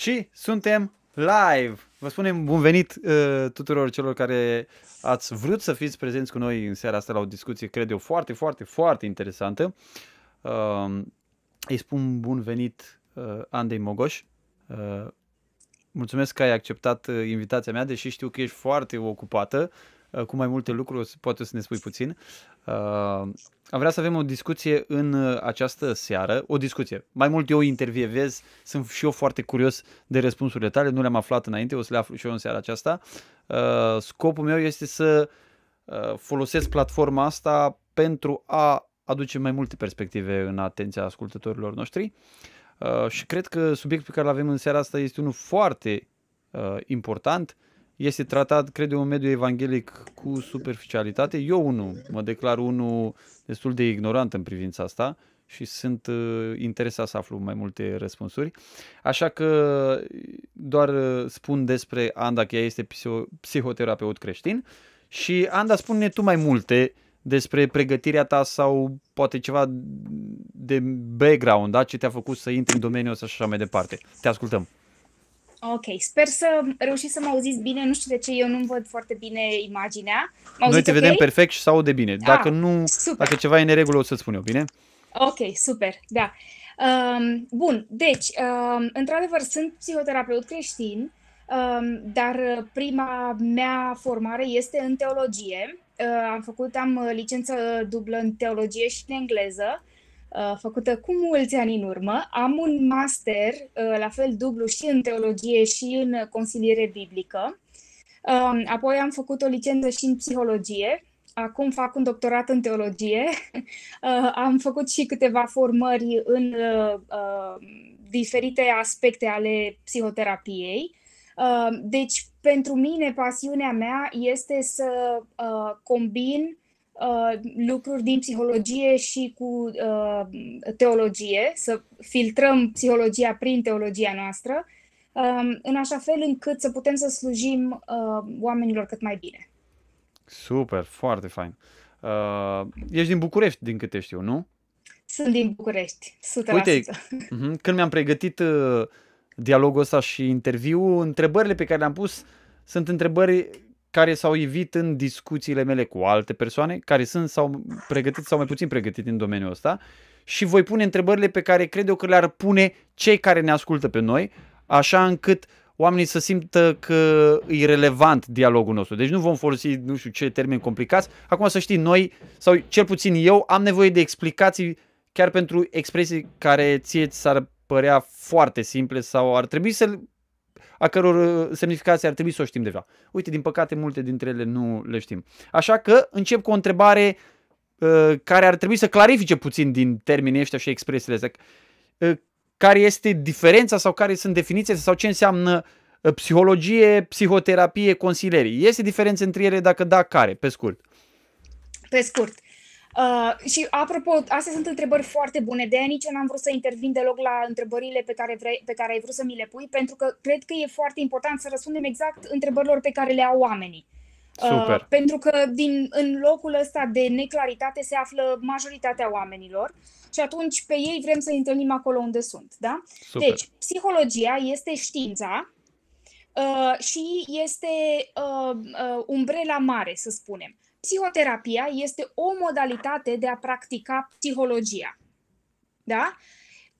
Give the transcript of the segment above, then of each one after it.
Și suntem live! Vă spunem bun venit uh, tuturor celor care ați vrut să fiți prezenți cu noi în seara asta la o discuție, cred eu, foarte, foarte, foarte interesantă. Uh, îi spun bun venit uh, Andrei Mogoș. Uh, mulțumesc că ai acceptat uh, invitația mea, deși știu că ești foarte ocupată uh, cu mai multe lucruri, poate să ne spui puțin. Uh, am vrea să avem o discuție în uh, această seară, o discuție. Mai mult eu intervievez, sunt și eu foarte curios de răspunsurile tale, nu le-am aflat înainte, o să le aflu și eu în seara aceasta. Uh, scopul meu este să uh, folosesc platforma asta pentru a aduce mai multe perspective în atenția ascultătorilor noștri. Uh, și cred că subiectul pe care îl avem în seara asta este unul foarte uh, important. Este tratat, cred eu, în mediul evanghelic cu superficialitate. Eu, unul, mă declar unul destul de ignorant în privința asta și sunt uh, interesat să aflu mai multe răspunsuri. Așa că doar uh, spun despre Anda că ea este psihoterapeut creștin și Anda spune tu mai multe despre pregătirea ta sau poate ceva de background, da? ce te-a făcut să intri în domeniul ăsta și așa mai departe. Te ascultăm. Ok, sper să reușiți să mă auziți bine. Nu știu de ce eu nu văd foarte bine imaginea. Noi te okay? vedem perfect și să aude bine. Dacă ah, nu, super. dacă ceva e în regulă, o să-ți spun eu, bine? Ok, super, da. Um, bun, deci, um, într-adevăr, sunt psihoterapeut creștin, um, dar prima mea formare este în teologie. Uh, am făcut, am licență dublă în teologie și în engleză Uh, făcută cu mulți ani în urmă. Am un master, uh, la fel dublu, și în teologie și în consiliere biblică. Um, apoi am făcut o licență și în psihologie. Acum fac un doctorat în teologie. Uh, am făcut și câteva formări în diferite aspecte ale psihoterapiei. Deci, pentru mine, pasiunea mea este să combin uh, lucruri din psihologie și cu uh, teologie, să filtrăm psihologia prin teologia noastră, uh, în așa fel încât să putem să slujim uh, oamenilor cât mai bine. Super, foarte fain. Uh, ești din București, din câte știu, nu? Sunt din București, 100%. Uite, mhm, când mi-am pregătit uh, dialogul ăsta și interviu, întrebările pe care le-am pus sunt întrebări care s-au evit în discuțiile mele cu alte persoane care sunt sau pregătiți sau mai puțin pregătiți în domeniul ăsta și voi pune întrebările pe care cred eu că le-ar pune cei care ne ascultă pe noi, așa încât oamenii să simtă că e relevant dialogul nostru. Deci nu vom folosi nu știu ce termeni complicați. Acum să știi, noi, sau cel puțin eu, am nevoie de explicații chiar pentru expresii care ție ți s-ar părea foarte simple sau ar trebui să a căror uh, semnificație ar trebui să o știm deja. Uite, din păcate, multe dintre ele nu le știm. Așa că încep cu o întrebare uh, care ar trebui să clarifice puțin din termenii ăștia și expresiile astea. Uh, care este diferența sau care sunt definițiile sau ce înseamnă uh, psihologie, psihoterapie, consilierii? Este diferență între ele? Dacă da, care? Pe scurt. Pe scurt. Uh, și apropo, astea sunt întrebări foarte bune, de aia nici eu n-am vrut să intervin deloc la întrebările pe care, vrei, pe care ai vrut să mi le pui, pentru că cred că e foarte important să răspundem exact întrebărilor pe care le au oamenii. Uh, Super. Uh, pentru că din, în locul ăsta de neclaritate se află majoritatea oamenilă și atunci pe ei vrem să întâlnim acolo unde sunt. Da? Super. Deci, psihologia este știința uh, și este uh, uh, umbrela mare, să spunem. Psihoterapia este o modalitate de a practica psihologia. Da?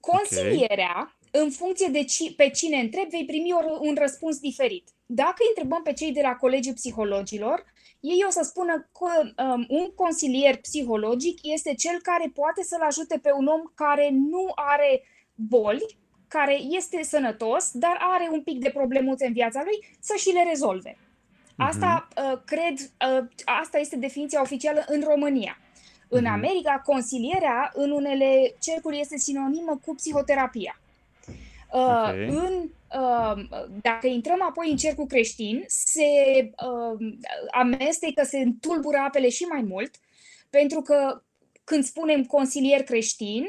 Consilierea, okay. în funcție de ci, pe cine întreb, vei primi un răspuns diferit. Dacă întrebăm pe cei de la Colegiul Psihologilor, ei o să spună că um, un consilier psihologic este cel care poate să-l ajute pe un om care nu are boli, care este sănătos, dar are un pic de problemuțe în viața lui, să și le rezolve. Asta, uh, cred, uh, asta este definiția oficială în România. În mhm. America, consilierea în unele cercuri este sinonimă cu psihoterapia. Uh, okay. În, uh, dacă intrăm apoi în cercul creștin, se uh, amestecă, se întulbură apele și mai mult, pentru că când spunem consilier creștin,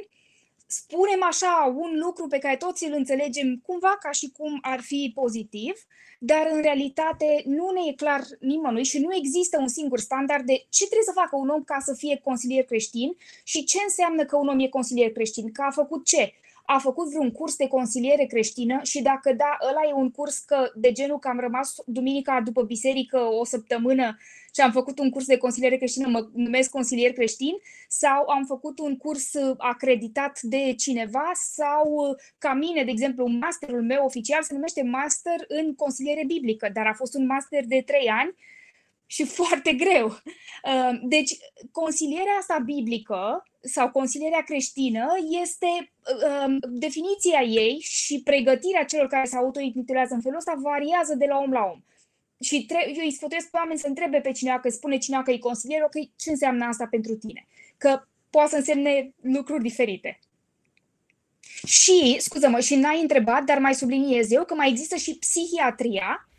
spunem așa un lucru pe care toți îl înțelegem cumva ca și cum ar fi pozitiv, dar în realitate nu ne e clar nimănui și nu există un singur standard de ce trebuie să facă un om ca să fie consilier creștin și ce înseamnă că un om e consilier creștin, că a făcut ce. a făcut vreun curs de consiliere creștină și dacă da, ăla e un curs că de genul că am rămas duminica după biserică o săptămână și am făcut un curs de consiliere creștină, mă numesc consilier creștin, sau am făcut un curs uh, acreditat de cineva, sau uh, ca mine, de exemplu, masterul meu oficial se numește Master în consiliere biblică, dar a fost un master de trei ani și foarte greu. Uh, deci, consilierea asta biblică sau consilierea creștină este definiția ei și pregătirea celor care se autointitulează în felul ăsta variază de la om la om și tre- eu îi sfătuiesc pe oameni să întrebe pe cineva, că spune cineva că e consilier, ok, ce înseamnă asta pentru tine? Că poate să însemne lucruri diferite. Și, scuză-mă, și n-ai întrebat, dar mai subliniez eu că mai există și psihiatria,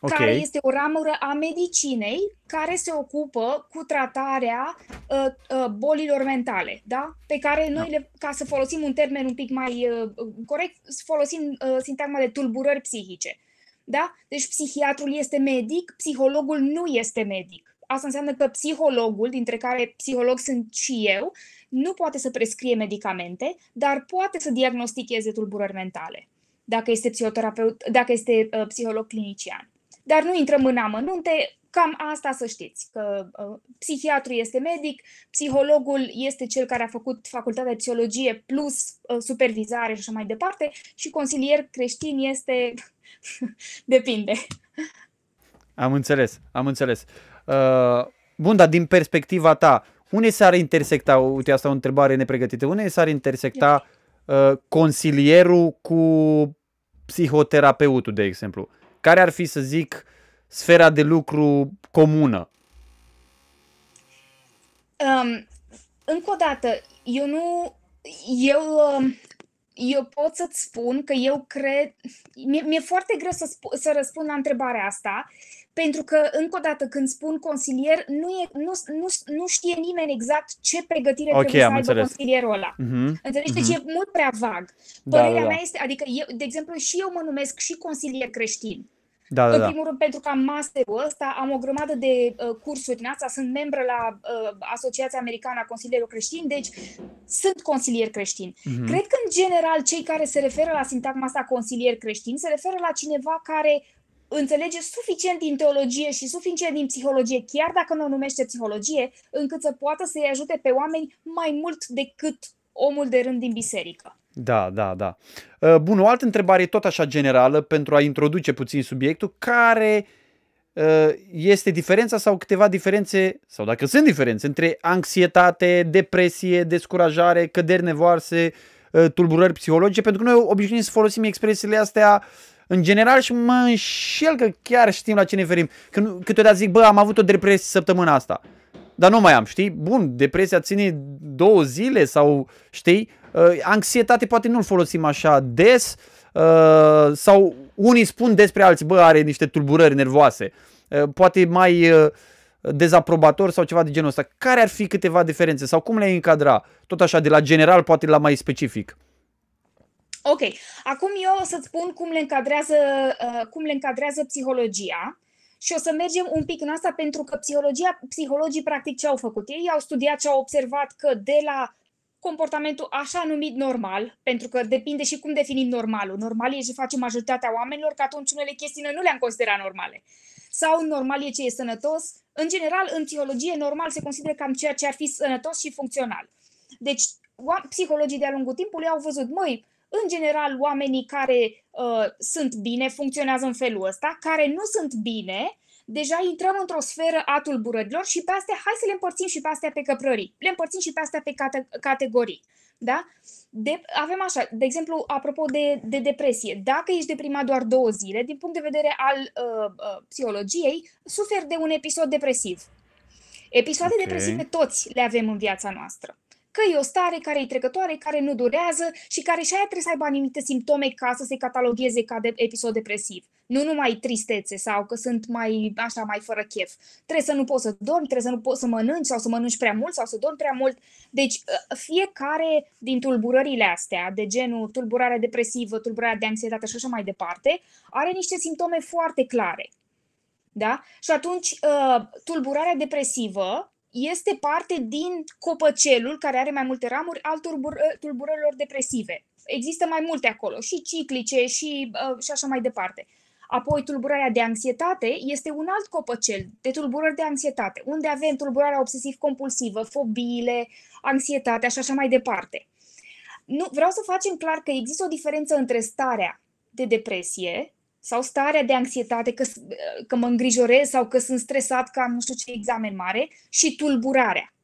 okay. care este o ramură a medicinei care se ocupă cu tratarea uh, uh, bolilor mentale, da? Pe care noi, da. le, ca să folosim un termen un pic mai uh, corect, folosim uh, sintagma de tulburări psihice. Da? Deci psihiatrul este medic, psihologul nu este medic. Asta înseamnă că psihologul, dintre care psiholog sunt și eu, nu poate să prescrie medicamente, dar poate să diagnosticheze tulburări mentale, dacă este psihoterapeut, dacă este uh, psiholog clinician. Dar nu intrăm în amănunte, cam asta să știți, că uh, psihiatru este medic, psihologul este cel care a făcut facultatea de psihologie plus uh, supervizare și așa mai departe și consilier creștin este Depinde. Am înțeles, am înțeles. Uh, bun, dar din perspectiva ta, unde s-ar intersecta, uite asta o întrebare nepregătită, unde s-ar intersecta uh, consilierul cu psihoterapeutul, de exemplu? Care ar fi, să zic, sfera de lucru comună? Um, încă o dată, eu nu. Eu um, eu pot să-ți spun că eu cred, mi-e, mi-e foarte greu să, sp- să răspund la întrebarea asta, pentru că, încă o dată, când spun consilier, nu, e, nu, nu, nu știe nimeni exact ce pregătire okay, trebuie să aibă înțeles. consilierul ăla. Uh-huh, Înțelegi? Uh-huh. Deci e mult prea vag. Da, Părerea da, da, da. mea este, adică, eu, de exemplu, și eu mă numesc și consilier creștin. Da, da, în da. primul rând pentru că am masterul ăsta, am o grămadă de uh, cursuri din asta, sunt membră la uh, Asociația Americană a Consilierilor Creștini, deci sunt consilier creștin. Mm-hmm. Cred că, în general, cei care se referă la sintagma asta consilier creștin se referă la cineva care înțelege suficient din teologie și suficient din psihologie, chiar dacă nu o numește psihologie, încât să poată să-i ajute pe oameni mai mult decât omul de rând din biserică. Da, da, da. Uh, bun, o altă întrebare tot așa generală pentru a introduce puțin subiectul. Care uh, este diferența sau câteva diferențe, sau dacă sunt diferențe, între anxietate, depresie, descurajare, căderi nevoarse, uh, tulburări psihologice? Pentru că noi obișnuim să folosim expresiile astea în general și mă înșel că chiar știm la ce ne ferim. Că câteodată zic, bă, am avut o depresie săptămâna asta. Dar nu mai am, știi? Bun, depresia ține două zile sau, știi? Uh, anxietate poate nu-l folosim așa des uh, sau unii spun despre alții, bă, are niște tulburări nervoase. Uh, poate mai dezaprobator sau ceva de genul ăsta. Care ar fi câteva diferențe sau cum le încadra? Tot așa, de la general, poate la mai specific. Ok. Acum eu o să-ți spun cum le încadrează, uh, cum le încadrează psihologia și o să mergem un pic în asta pentru că psihologia, psihologii practic ce au făcut? Ei au studiat și au observat că de la comportamentul așa numit normal, pentru că depinde și cum definim normalul. Normal e ce face majoritatea oamenilor, că atunci unele chestii noi nu le-am considerat normale. Sau normal e ce e sănătos. În general, în psihologie, normal se consideră cam ceea ce ar fi sănătos și funcțional. Deci, psihologii de-a lungul timpului au văzut, măi, în general, oamenii care uh, sunt bine funcționează în felul ăsta, care nu sunt bine, deja intrăm într-o sferă a tulburărilor și pe astea, hai să le împărțim și pe astea pe căprării. Le împărțim și pe astea pe cate- categorii. Da? De, avem așa, de exemplu, apropo de, de depresie, dacă ești deprimat doar două zile, din punct de vedere al uh, uh, psihologiei, suferi de un episod depresiv. Episoade okay. depresive toți le avem în viața noastră că e o stare care e trecătoare, care nu durează și care și aia trebuie să aibă anumite simptome ca să se catalogheze ca de episod depresiv. Nu numai tristețe sau că sunt mai așa mai fără chef. Trebuie să nu poți să dormi, trebuie să nu poți să mănânci sau să mănânci prea mult sau să dormi prea mult. Deci ă, fiecare din tulburările astea, de genul tulburarea depresivă, tulburarea de anxietate și așa mai departe, are niște simptome foarte clare. Da? Și atunci, ă, tulburarea depresivă este parte din copăcelul care are mai multe ramuri al tulbur- tulburărilor depresive. există mai multe acolo, și ciclice și, uh, și așa mai departe. Apoi, tulburarea de anxietate este un alt copăcel de tulburări de anxietate, unde avem tulburarea obsesiv-compulsivă, fobiile, anxietatea și așa mai departe. Nu, vreau să facem clar că există o diferență între starea de depresie sau starea de anxietate, că, că mă îngrijorez sau că sunt stresat că am nu știu ce examen mare, și tulburarea.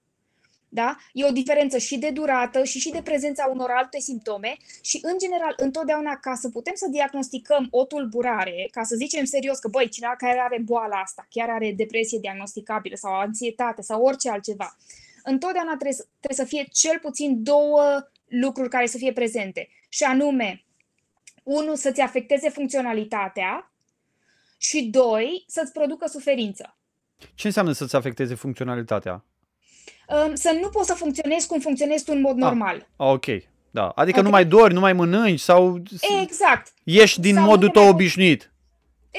Da? E o diferență și de durată și și de prezența unor alte simptome și, în general, întotdeauna ca să putem să diagnosticăm o tulburare, ca să zicem serios că, băi, cineva care are boala asta, chiar are depresie diagnosticabilă sau anxietate sau orice altceva, întotdeauna trebuie, trebuie să fie cel puțin două lucruri care să fie prezente. Și anume, unul, să-ți afecteze funcționalitatea și doi, să-ți producă suferință. Ce înseamnă să-ți afecteze funcționalitatea? Să nu poți să funcționezi cum funcționezi tu în mod ah, normal. Ah, ok, da. Adică okay. nu mai dori, nu mai mănânci sau exact. ieși din sau modul tău obișnuit.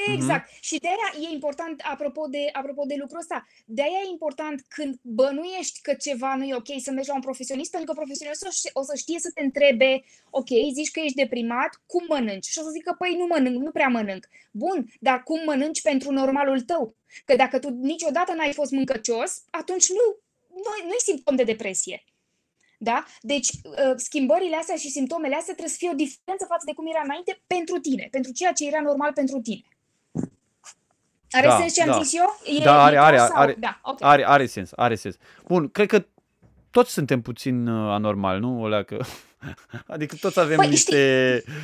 Exact. Mm-hmm. Și de aia e important, apropo de, apropo de lucrul ăsta, de aia e important când bănuiești că ceva nu e ok să mergi la un profesionist, pentru că profesionistul o să știe să te întrebe, ok, zici că ești deprimat, cum mănânci? Și o să zică, păi nu mănânc, nu prea mănânc. Bun, dar cum mănânci pentru normalul tău? Că dacă tu niciodată n-ai fost mâncăcios, atunci nu nu, nu e simptom de depresie. Da? Deci, uh, schimbările astea și simptomele astea trebuie să fie o diferență față de cum era înainte pentru tine, pentru ceea ce era normal pentru tine. Are da, sens ce am da. zis eu? E da, are, are, are, da, okay. are, are sens, are sens. Bun, cred că toți suntem puțin uh, anormal, nu? Olea că... Adică toți avem păi, niște... Știi...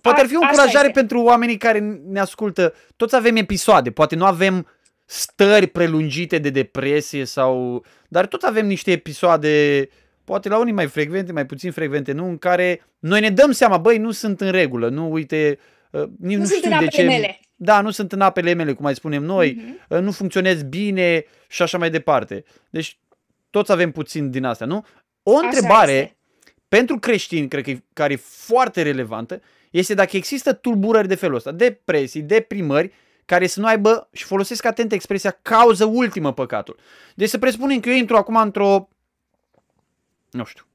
Poate ar fi o încurajare pentru oamenii care ne ascultă. Toți avem episoade, poate nu avem stări prelungite de depresie sau... Dar tot avem niște episoade, poate la unii mai frecvente, mai puțin frecvente, nu? În care noi ne dăm seama, băi, nu sunt în regulă, nu, uite, uh, nu, nu sunt știu în de ce... Mele. Da, nu sunt în apele mele, cum mai spunem noi, uh-huh. nu funcționez bine și așa mai departe. Deci toți avem puțin din asta, nu? O așa întrebare este. pentru creștini, cred că care e foarte relevantă, este dacă există tulburări de felul ăsta, depresii, deprimări, care să nu aibă, și folosesc atent expresia, cauză ultimă păcatul. Deci să presupunem că eu intru acum într-o, nu știu,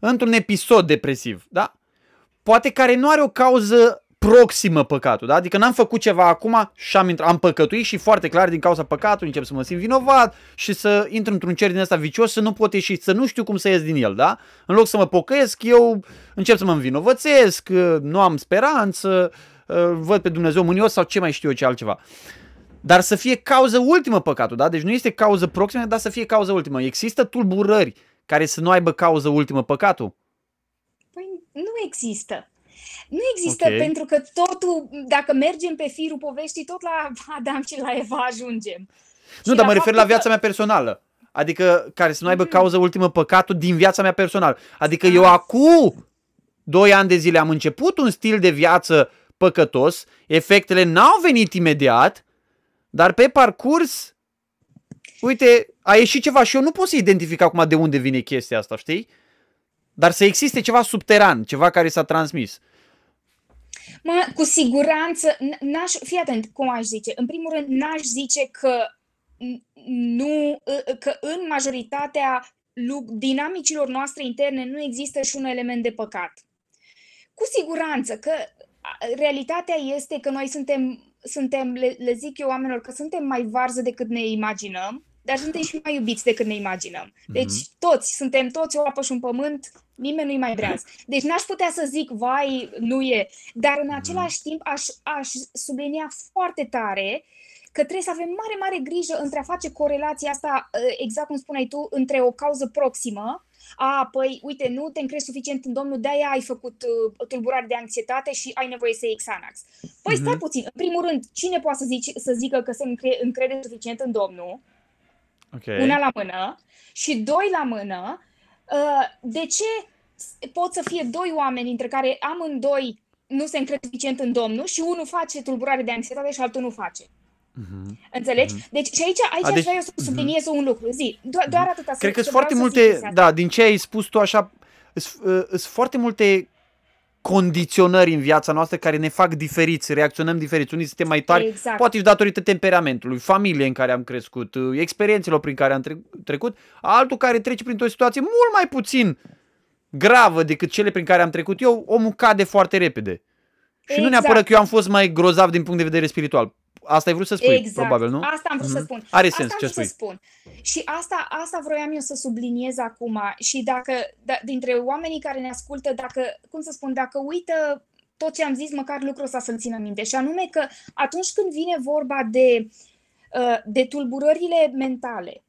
într-un episod depresiv, da? Poate care nu are o cauză proximă păcatul, da? Adică n-am făcut ceva acum și am, intrat, am păcătuit și foarte clar din cauza păcatului încep să mă simt vinovat și să intru într-un cer din ăsta vicios să nu pot ieși, să nu știu cum să ies din el, da? În loc să mă pocăiesc, eu încep să mă învinovățesc, nu am speranță, văd pe Dumnezeu mânios sau ce mai știu eu ce altceva. Dar să fie cauză ultimă păcatul, da? Deci nu este cauză proximă, dar să fie cauză ultimă. Există tulburări care să nu aibă cauză ultimă păcatul? Păi nu există. Nu există okay. pentru că totul, dacă mergem pe firul poveștii, tot la Adam și la Eva ajungem. Nu, și dar mă refer la viața mea personală. Adică care să nu aibă mm-hmm. cauză ultimă păcatul din viața mea personală. Adică eu acum doi ani de zile am început un stil de viață păcătos, efectele n-au venit imediat, dar pe parcurs, uite, a ieșit ceva și eu nu pot să identific acum de unde vine chestia asta, știi? Dar să existe ceva subteran, ceva care s-a transmis. Mă, cu siguranță, n-aș, fii atent cum aș zice. În primul rând, n-aș zice că nu, că în majoritatea dinamicilor noastre interne nu există și un element de păcat. Cu siguranță că realitatea este că noi suntem, suntem le, le zic eu oamenilor, că suntem mai varză decât ne imaginăm, dar suntem și mai iubiți decât ne imaginăm. Deci mm-hmm. toți, suntem toți o apă și un pământ, nimeni nu-i mai breaz. Deci n-aș putea să zic, vai, nu e, dar în același timp aș, aș sublinia foarte tare că trebuie să avem mare, mare grijă între a face corelația asta, exact cum spuneai tu, între o cauză proximă a, păi, uite, nu te încrezi suficient în Domnul, de-aia ai făcut uh, tulburare de anxietate și ai nevoie să iei Xanax. Păi, uh-huh. stai puțin. În primul rând, cine poate să, zici, să zică că se încre- încrede suficient în Domnul? Okay. Una la mână. Și doi la mână, uh, de ce pot să fie doi oameni între care amândoi nu se încred suficient în Domnul și unul face tulburare de anxietate și altul nu face? Uh-huh. Înțelegi? Uh-huh. Deci și aici, aici A, deci, aș vrea eu să mhm. subliniez uh-huh. un lucru. Zi, do- doar atâta. Cred că sunt foarte multe, da, din ce ai spus tu așa, sunt uh, foarte multe condiționări în viața noastră care ne fac diferiți, reacționăm diferiți. Unii suntem mai tari, exact. poate și datorită temperamentului, familiei în care am crescut, uh, experiențelor prin care am trecut, altul care trece printr-o situație mult mai puțin gravă decât cele prin care am trecut eu, omul cade foarte repede. Și exact. nu neapărat Exact. că eu am fost mai grozav din punct de vedere spiritual. Asta ai vrut să spui, Exact. probabil, nu? Asta am vrut Mhm. să spun. Are Asta sens am ce vrut să spui. spun. Și asta, asta vroiam eu să subliniez acum. Și dacă, da, dintre oamenii care ne ascultă, dacă, cum să spun, dacă uită tot ce am zis, măcar lucrul ăsta să-l țină minte. Și anume că atunci când vine vorba de, uh, de tulburările mentale,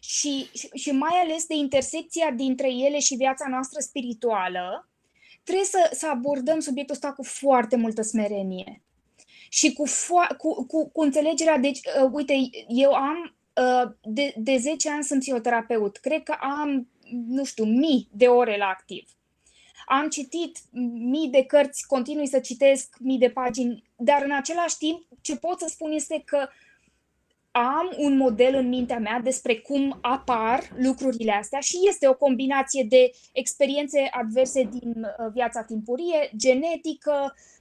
și, și, și mai ales de intersecția dintre ele și viața noastră spirituală, trebuie să, să abordăm subiectul ăsta cu foarte multă smerenie și cu, fo- cu, cu, cu înțelegerea. Deci, uh, uite, eu am uh, de, de 10 ani sunt psihoterapeut. Cred că am, nu știu, mii de ore la activ. Am citit mii de cărți, continui să citesc mii de pagini, dar în același timp, ce pot să spun este că am un model în mintea mea despre cum apar lucrurile astea și este o combinație de experiențe adverse din uh, viața timpurie, genetică, uh,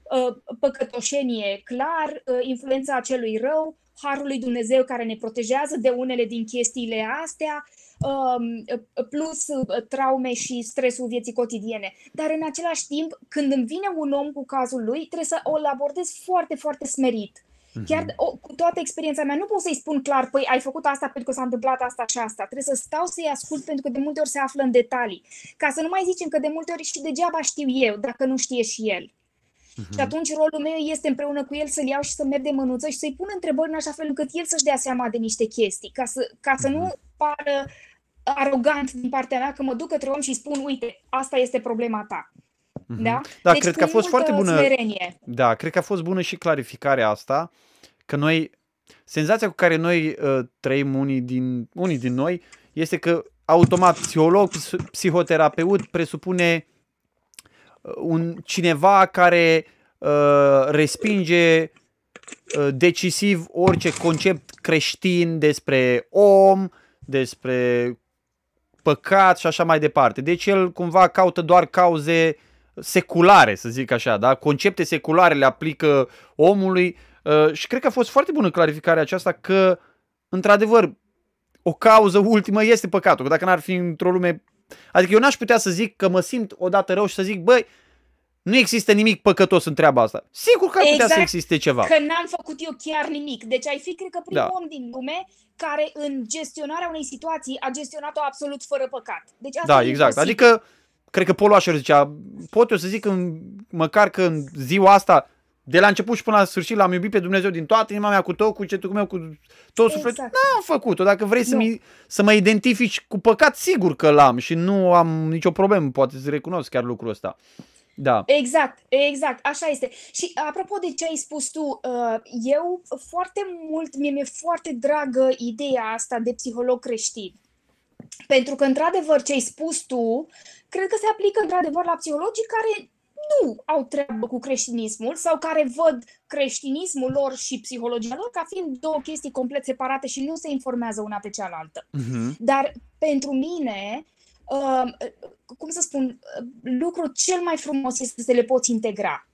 păcătoșenie clar, uh, influența acelui rău, harul lui Dumnezeu care ne protejează de unele din chestiile astea, um, plus uh, traume și stresul vieții cotidiene. Dar în același timp, când îmi vine un om cu cazul lui, trebuie să o abordez foarte, foarte smerit. Chiar o, cu toată experiența mea, nu pot să-i spun clar, păi ai făcut asta pentru că s-a întâmplat asta și asta. Trebuie să stau să-i ascult pentru că de multe ori se află în detalii. Ca să nu mai zicem că de multe ori și degeaba știu eu, dacă nu știe și el. Și atunci rolul meu este împreună cu el să-l iau și să merg de mânuță și să-i pun întrebări în așa fel încât el să-și dea seama de niște chestii, ca să, ca să nu pară arogant din partea mea că mă duc către om și spun, uite, asta este problema ta. Da? Da, deci cred cu că a fost multă foarte bună. Smerenie. Da, cred că a fost bună și clarificarea asta, că noi, senzația cu care noi uh, trăim unii din, unii din noi, este că automat psiholog, ps- psihoterapeut presupune uh, un cineva care uh, respinge uh, decisiv orice concept creștin despre om, despre păcat și așa mai departe. Deci el cumva caută doar cauze seculare, să zic așa, da? Concepte seculare le aplică omului uh, și cred că a fost foarte bună clarificarea aceasta că, într-adevăr, o cauză ultimă este păcatul. Că dacă n-ar fi într-o lume... Adică eu n-aș putea să zic că mă simt odată rău și să zic, băi, nu există nimic păcătos în treaba asta. Sigur că ar putea Exact. să existe ceva. Că n-am făcut eu chiar nimic. Deci ai fi, cred că, primul Da. om din lume care în gestionarea unei situații a gestionat-o absolut fără păcat. Deci asta Da, e exact. imposibil. Adică, cred că Paul Washer zicea, pot eu să zic în, măcar că în ziua asta, de la început și până la sfârșit, l-am iubit pe Dumnezeu din toată inima mea, cu tot cugetul meu, cu tot sufletul. Exact. N-am făcut-o. Dacă vrei să, Nu. mi, să mă identifici cu păcat, sigur că l-am și nu am nicio problemă, poate să recunosc chiar lucrul ăsta. Da. Exact, exact, așa este. Și apropo de ce ai spus tu, uh, eu foarte mult, mie mi-e foarte dragă ideea asta de psiholog creștin. Pentru că, într-adevăr, ce ai spus tu, cred că se aplică, într-adevăr, la psihologii care nu au treabă cu creștinismul sau care văd creștinismul lor și psihologia lor ca fiind două chestii complet separate și nu se informează una pe cealaltă. Mhm. Dar pentru mine, uh, cum să spun, uh, lucrul cel mai frumos este să le poți integra.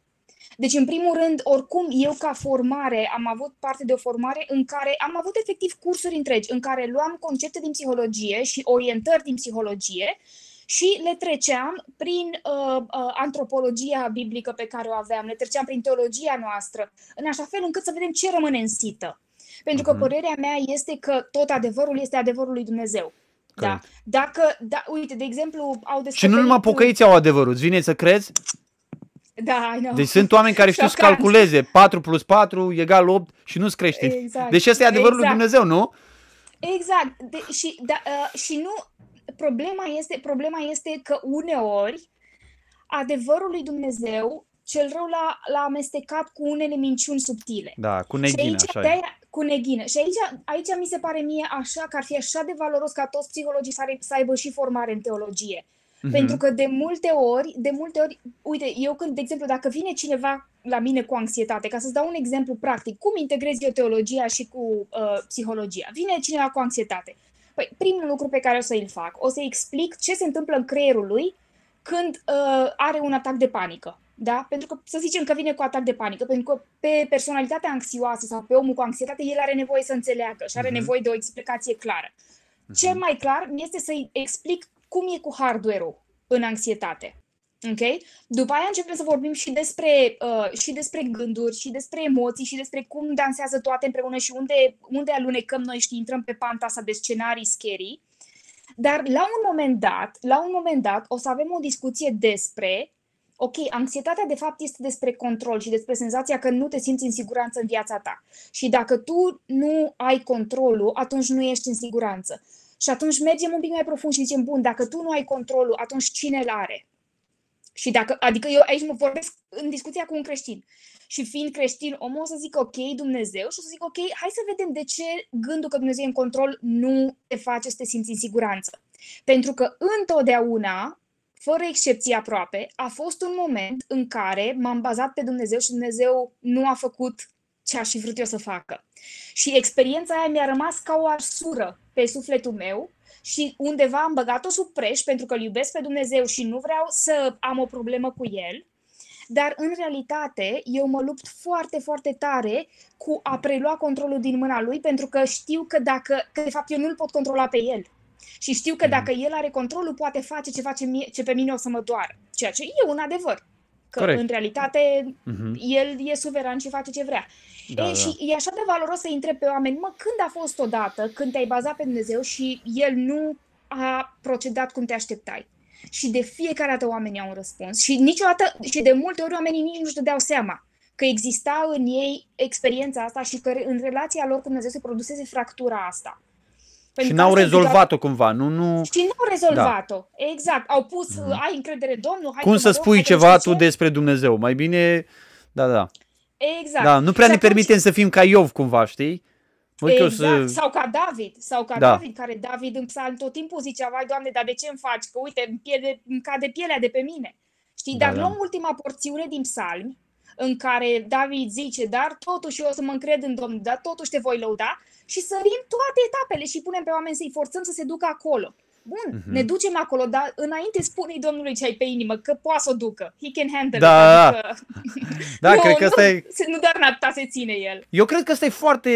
Deci, în primul rând, oricum, eu ca formare am avut parte de o formare în care am avut efectiv cursuri întregi, în care luam concepte din psihologie și orientări din psihologie și le treceam prin uh, uh, antropologia biblică pe care o aveam, le treceam prin teologia noastră, în așa fel încât să vedem ce rămâne în sită. Pentru că Mhm. părerea mea este că tot adevărul este adevărul lui Dumnezeu. Da. Corect. Dacă, da, uite, de exemplu, au Și descoperit... nu numai pocăiții au adevărul, îți vine să crezi? Da, I know. Deci sunt oameni care știu să Șocant. calculeze 4 plus 4 egal 8 și nu-ți crești. Exact. Deci ăsta e adevărul lui Exact. Dumnezeu, nu? Exact. De, și, da, uh, și nu... Problema este, problema este că uneori adevărul lui Dumnezeu, cel rău l-a, l-a amestecat cu unele minciuni subtile. Da, cu Și neghină, aici, așa e. de-aia, cu neghină. Și aici, aici mi se pare mie așa că ar fi așa de valoros ca toți psihologii să, are, să aibă și formare în teologie. Mhm. Pentru că de multe ori, de multe ori, uite, eu când, de exemplu, dacă vine cineva la mine cu anxietate, ca să-ți dau un exemplu practic, cum integrez eu teologia și cu uh, psihologia? Vine cineva cu anxietate. Păi, primul lucru pe care o să-l fac, o să explic ce se întâmplă în creierul lui când uh, are un atac de panică. Da? Pentru că să zicem că vine cu atac de panică, pentru că pe personalitatea anxioasă sau pe omul cu anxietate, el are nevoie să înțeleagă și are Mhm. nevoie de o explicație clară. Cel mai clar mi este să-i explic cum e cu hardware-ul. în anxietate. Ok? După aia începem să vorbim și despre, uh, și despre gânduri, și despre emoții, și despre cum dansează toate împreună și unde, unde alunecăm noi și intrăm pe panta asta de scenarii scary. Dar la un moment dat, la un moment dat, o să avem o discuție despre ok, anxietatea de fapt este despre control și despre senzația că nu te simți în siguranță în viața ta. Și dacă tu nu ai controlul, atunci nu ești în siguranță. Și atunci mergem un pic mai profund și zicem, bun, dacă tu nu ai controlul, atunci cine îl are? Și dacă, adică eu aici mă vorbesc în discuția cu un creștin. Și fiind creștin, omul o să zic ok, Dumnezeu, și o să zic ok, hai să vedem de ce gândul că Dumnezeu e în control nu te face să te simți în siguranță. Pentru că întotdeauna, fără excepție aproape, a fost un moment în care m-am bazat pe Dumnezeu și Dumnezeu nu a făcut ce aș fi vrut eu să facă. Și experiența aia mi-a rămas ca o arsură pe sufletul meu și undeva am băgat-o sub preș pentru că îl iubesc pe Dumnezeu și nu vreau să am o problemă cu el, dar în realitate eu mă lupt foarte, foarte tare cu a prelua controlul din mâna lui pentru că știu că dacă, că de fapt eu nu-l pot controla pe el. Și știu că mhm. dacă el are controlul, poate face ce, face mie, ce pe mine o să mă doară. Ceea ce e un adevăr. Că Corect. în realitate uh-huh. el e suveran și face ce vrea. Da, e, da. Și e așa de valoros să intre pe oameni. Mă, când a fost odată când te-ai bazat pe Dumnezeu și el nu a procedat cum te așteptai? Și de fiecare dată oamenii au un răspuns. Și niciodată, și de multe ori oamenii nici nu-și dădeau seama că exista în ei experiența asta și că în relația lor cu Dumnezeu se produsese fractura asta. Pentru și n-au rezolvat-o cumva, nu, nu... Și n-au rezolvat-o, da. exact. Au pus, mm. ai încredere, Domnul, hai Cum să spui ceva tu despre Dumnezeu? Mai bine, da, da. Exact. Da, nu prea și ne atunci... permitem să fim ca Iov cumva, știi? Mă, exact, să... sau ca David, sau ca da. David, care David în psalm tot timpul zicea, vai Doamne, dar de ce îmi faci? Că uite, îmi, pierde, îmi cade pielea de pe mine. Știi, da, dar da. luăm ultima porțiune din psalmi, în care David zice, dar totuși eu o să mă încred în Domnul, dar totuși te voi lăuda și sărim toate etapele și punem pe oameni să-i forțăm să se ducă acolo. Bun, uh-huh. ne ducem acolo, dar înainte spune-i Domnului ce ai pe inimă, că poate să o ducă. He can handle da, it. Adică... Da, nu, cred că asta nu, e... Nu doar în atâta se ține el. Eu cred că asta e foarte,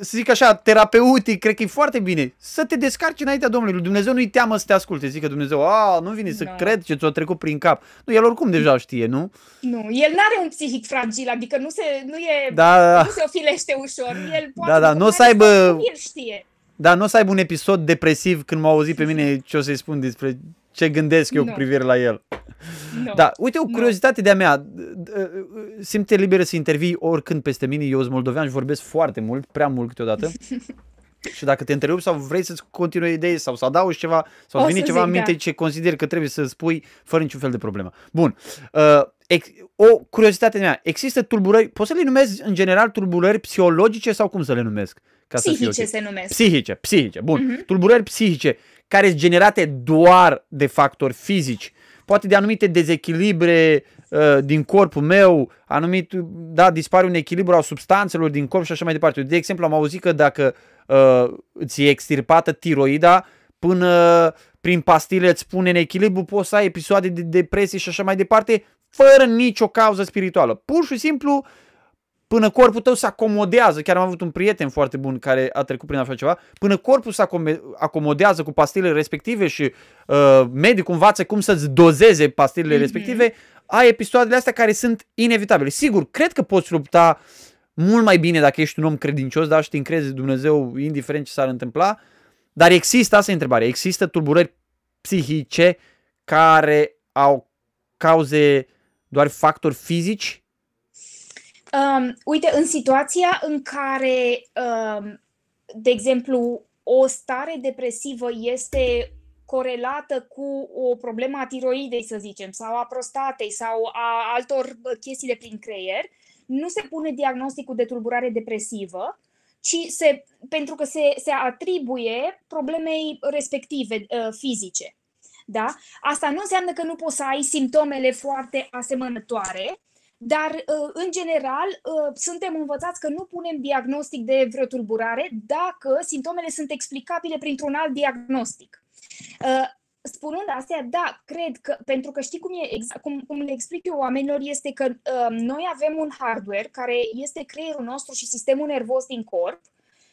să zic așa, terapeutic, cred că e foarte bine. Să te descarci înaintea Domnului. Dumnezeu nu-i teamă să te asculte. Zic că Dumnezeu, a, nu vine no. să cred ce ți-o trecut prin cap. Nu, el oricum deja știe, nu? Nu, el nu are un psihic fragil, adică nu se, nu e, da, da. nu se ofilește ușor. El poate da, da, nu o să aibă... El știe. Dar nu o să aibă un episod depresiv când m-au auzit pe mine ce o să-i spun despre ce gândesc eu no. cu privire la el. No. Da, uite, o curiozitate de-a mea. Simte liberă să intervii oricând peste mine. Eu sunt moldovean și vorbesc foarte mult, prea mult câteodată. și dacă te întrerup sau vrei să-ți continui idei sau să adaugi ceva sau să vine ceva în minte da. ce consider că trebuie să spui fără niciun fel de problemă. Bun. Uh, ex- o curiozitate mea. Există tulburări, poți să le numezi în general tulburări psihologice sau cum să le numesc? Ca psihice să se numesc. Psihice, psihice, bun. Uh-huh. Tulburări psihice care sunt generate doar de factori fizici, poate de anumite dezechilibre uh, din corpul meu, anumit, da, dispare un echilibru al substanțelor din corp și așa mai departe. De exemplu, am auzit că dacă uh, ți e extirpată tiroida, până prin pastile îți pune în echilibru, poți să ai episoade de depresie și așa mai departe, fără nicio cauză spirituală. Pur și simplu, până corpul tău se acomodează, chiar am avut un prieten foarte bun care a trecut prin așa ceva, până corpul se acomodează cu pastilele respective și uh, medicul învață cum să-ți dozeze pastilele mm-hmm. respective, ai episoadele astea care sunt inevitabile. Sigur, cred că poți lupta mult mai bine dacă ești un om credincios, dar și te încrezi Dumnezeu indiferent ce s-ar întâmpla, dar există, asta e întrebarea, există tulburări psihice care au cauze doar factori fizici Um, uite, în situația în care, um, de exemplu, o stare depresivă este corelată cu o problemă a tiroidei, să zicem, sau a prostatei sau a altor chestii de prin creier, nu se pune diagnosticul de tulburare depresivă, ci se, pentru că se, se atribuie problemei respective uh, fizice. Da? Asta nu înseamnă că nu poți să ai simptomele foarte asemănătoare, dar, uh, în general, uh, suntem învățați că nu punem diagnostic de vreo tulburare dacă simptomele sunt explicabile printr-un alt diagnostic. Uh, spunând astea, da, cred că, pentru că știi cum, e, exact, cum, cum le explic eu oamenilor, este că uh, noi avem un hardware care este creierul nostru și sistemul nervos din corp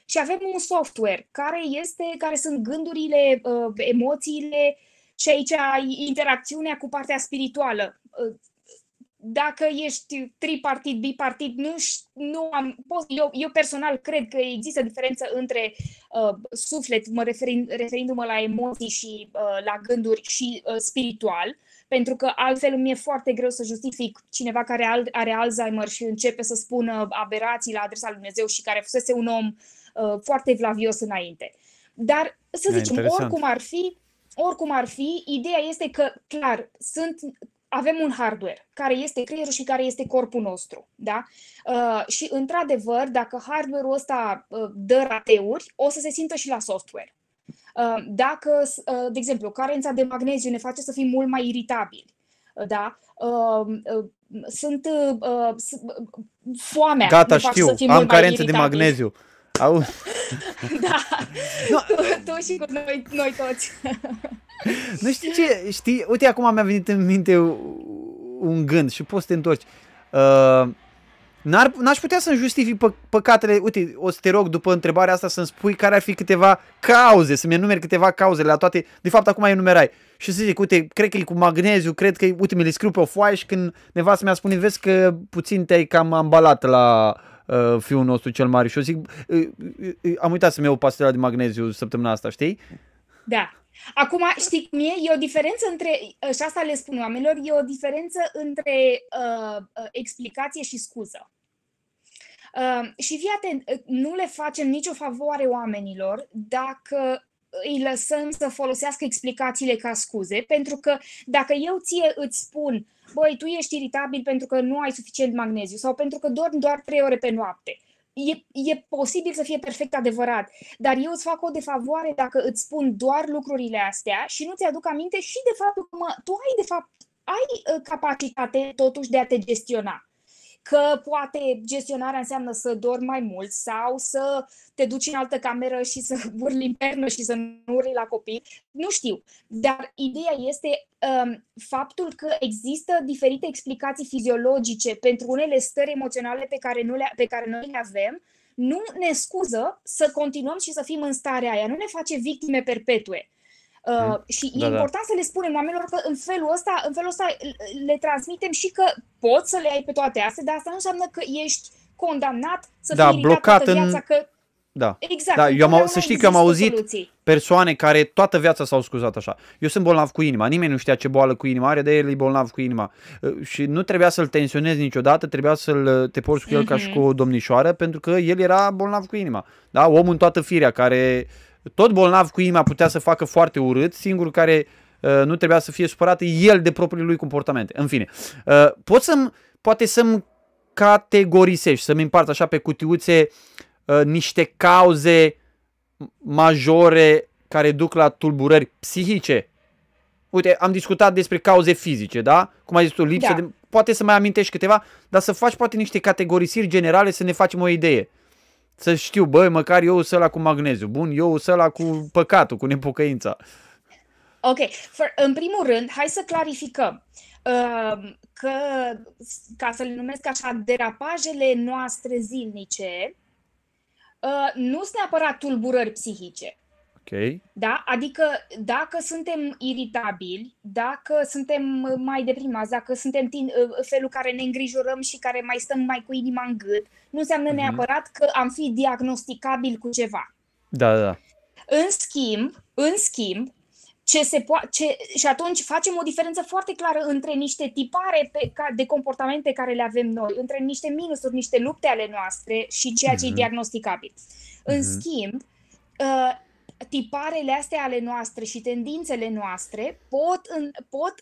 și avem un software care, este, care sunt gândurile, uh, emoțiile Și aici interacțiunea cu partea spirituală. Dacă ești tripartit, bipartit, nu, nu am, eu, eu personal cred că există diferență între uh, suflet, mă referind, referindu-mă la emoții și uh, la gânduri și uh, spiritual, pentru că altfel mi-e foarte greu să justific cineva care are Alzheimer și începe să spună aberații la adresa lui Dumnezeu și care fusese un om uh, foarte vlavios înainte. Dar, să zicem, interesant. oricum ar fi, oricum ar fi, ideea este că, clar, sunt, avem un hardware care este creierul și care este corpul nostru. Da? Uh, și, într-adevăr, dacă hardware-ul ăsta uh, dă rateuri, o să se simtă și la software. Uh, dacă, uh, de exemplu, carența de magneziu ne face să fim mult mai iritabili, uh, da? Sunt foamea. Gata, știu, am carență de magneziu. Au... da, no. tu, tu și cu noi, noi toți. nu știi ce, știi, uite acum mi-a venit în minte un gând și poți să te întorci. Uh, N-ar, n-aș putea să-mi justific pă, păcatele, uite, o să te rog după întrebarea asta să-mi spui care ar fi câteva cauze, să-mi enumeri câteva cauze la toate, de fapt acum enumerai. Și să zic, uite, cred că e cu magneziu, cred că, uite, mi le scriu pe o foaie și când nevastă mi-a spune, vezi că puțin te-ai cam ambalat la uh, fiul nostru cel mare și eu zic, uh, uh, uh, am uitat să-mi iau pastila de magneziu săptămâna asta, știi? Da. Acum, știi cum e? E o diferență între, și asta le spun oamenilor, e o diferență între uh, uh, explicație și scuză. Uh, și fii atent, nu le facem nicio favoare oamenilor dacă îi lăsăm să folosească explicațiile ca scuze, pentru că dacă eu ție îți spun, băi, tu ești iritabil pentru că nu ai suficient magneziu sau pentru că dormi doar trei ore pe noapte, e, e posibil să fie perfect adevărat, dar eu îți fac o defavoare dacă îți spun doar lucrurile astea și nu ți-aduc aminte și de faptul că mă, tu ai, de fapt, ai uh, capacitate totuși de a te gestiona că poate gestionarea înseamnă să dormi mai mult sau să te duci în altă cameră și să urli în pernă și să nu urli la copii. Nu știu. Dar ideea este um, faptul că există diferite explicații fiziologice pentru unele stări emoționale pe care, nu le, pe care noi le avem, nu ne scuză să continuăm și să fim în starea aia, nu ne face victime perpetue. Uh, și da, e da. important să le spunem oamenilor că în felul ăsta, în felul ăsta le transmitem și că poți să le ai pe toate astea, dar asta nu înseamnă că ești condamnat să da, fii blocat în... viața, că da. Exact. Da, eu am, să știi că am auzit soluții. persoane care toată viața s-au scuzat așa. Eu sunt bolnav cu inima, nimeni nu știa ce boală cu inima are, de el e bolnav cu inima. Uh, și nu trebuia să-l tensionezi niciodată, trebuia să-l te porți cu el mm-hmm. ca și mhm. cu o domnișoară, pentru că el era bolnav cu inima. Da, om în toată firea care tot bolnav cu inima putea să facă foarte urât, singurul care uh, nu trebuia să fie supărat el de propriul lui comportamente. În fine, uh, pot să poate să-mi categorisești, să-mi împart așa pe cutiuțe uh, niște cauze majore care duc la tulburări psihice. Uite, am discutat despre cauze fizice, da? Cum ai zis tu, lipsă da. de... Poate să mai amintești câteva, dar să faci poate niște categorisiri generale să ne facem o idee să știu, băi, măcar eu să la cu magneziu, bun, eu să la cu păcatul, cu nepocăința. Ok, For, în primul rând, hai să clarificăm uh, că, ca să le numesc așa, derapajele noastre zilnice uh, nu sunt neapărat tulburări psihice. Ok. Da? Adică dacă suntem iritabili, dacă suntem mai deprimați, dacă suntem tin- felul care ne îngrijorăm și care mai stăm mai cu inima în gât, nu înseamnă uh-huh. neapărat că am fi diagnosticabil cu ceva. Da, da. În schimb, în schimb, ce se po- ce, și atunci facem o diferență foarte clară între niște tipare pe, ca, de comportament pe care le avem noi, între niște minusuri, niște lupte ale noastre și ceea ce uh-huh. e mhm. diagnosticabil. În uh-huh. schimb, uh, tiparele astea ale noastre și tendințele noastre pot, în, pot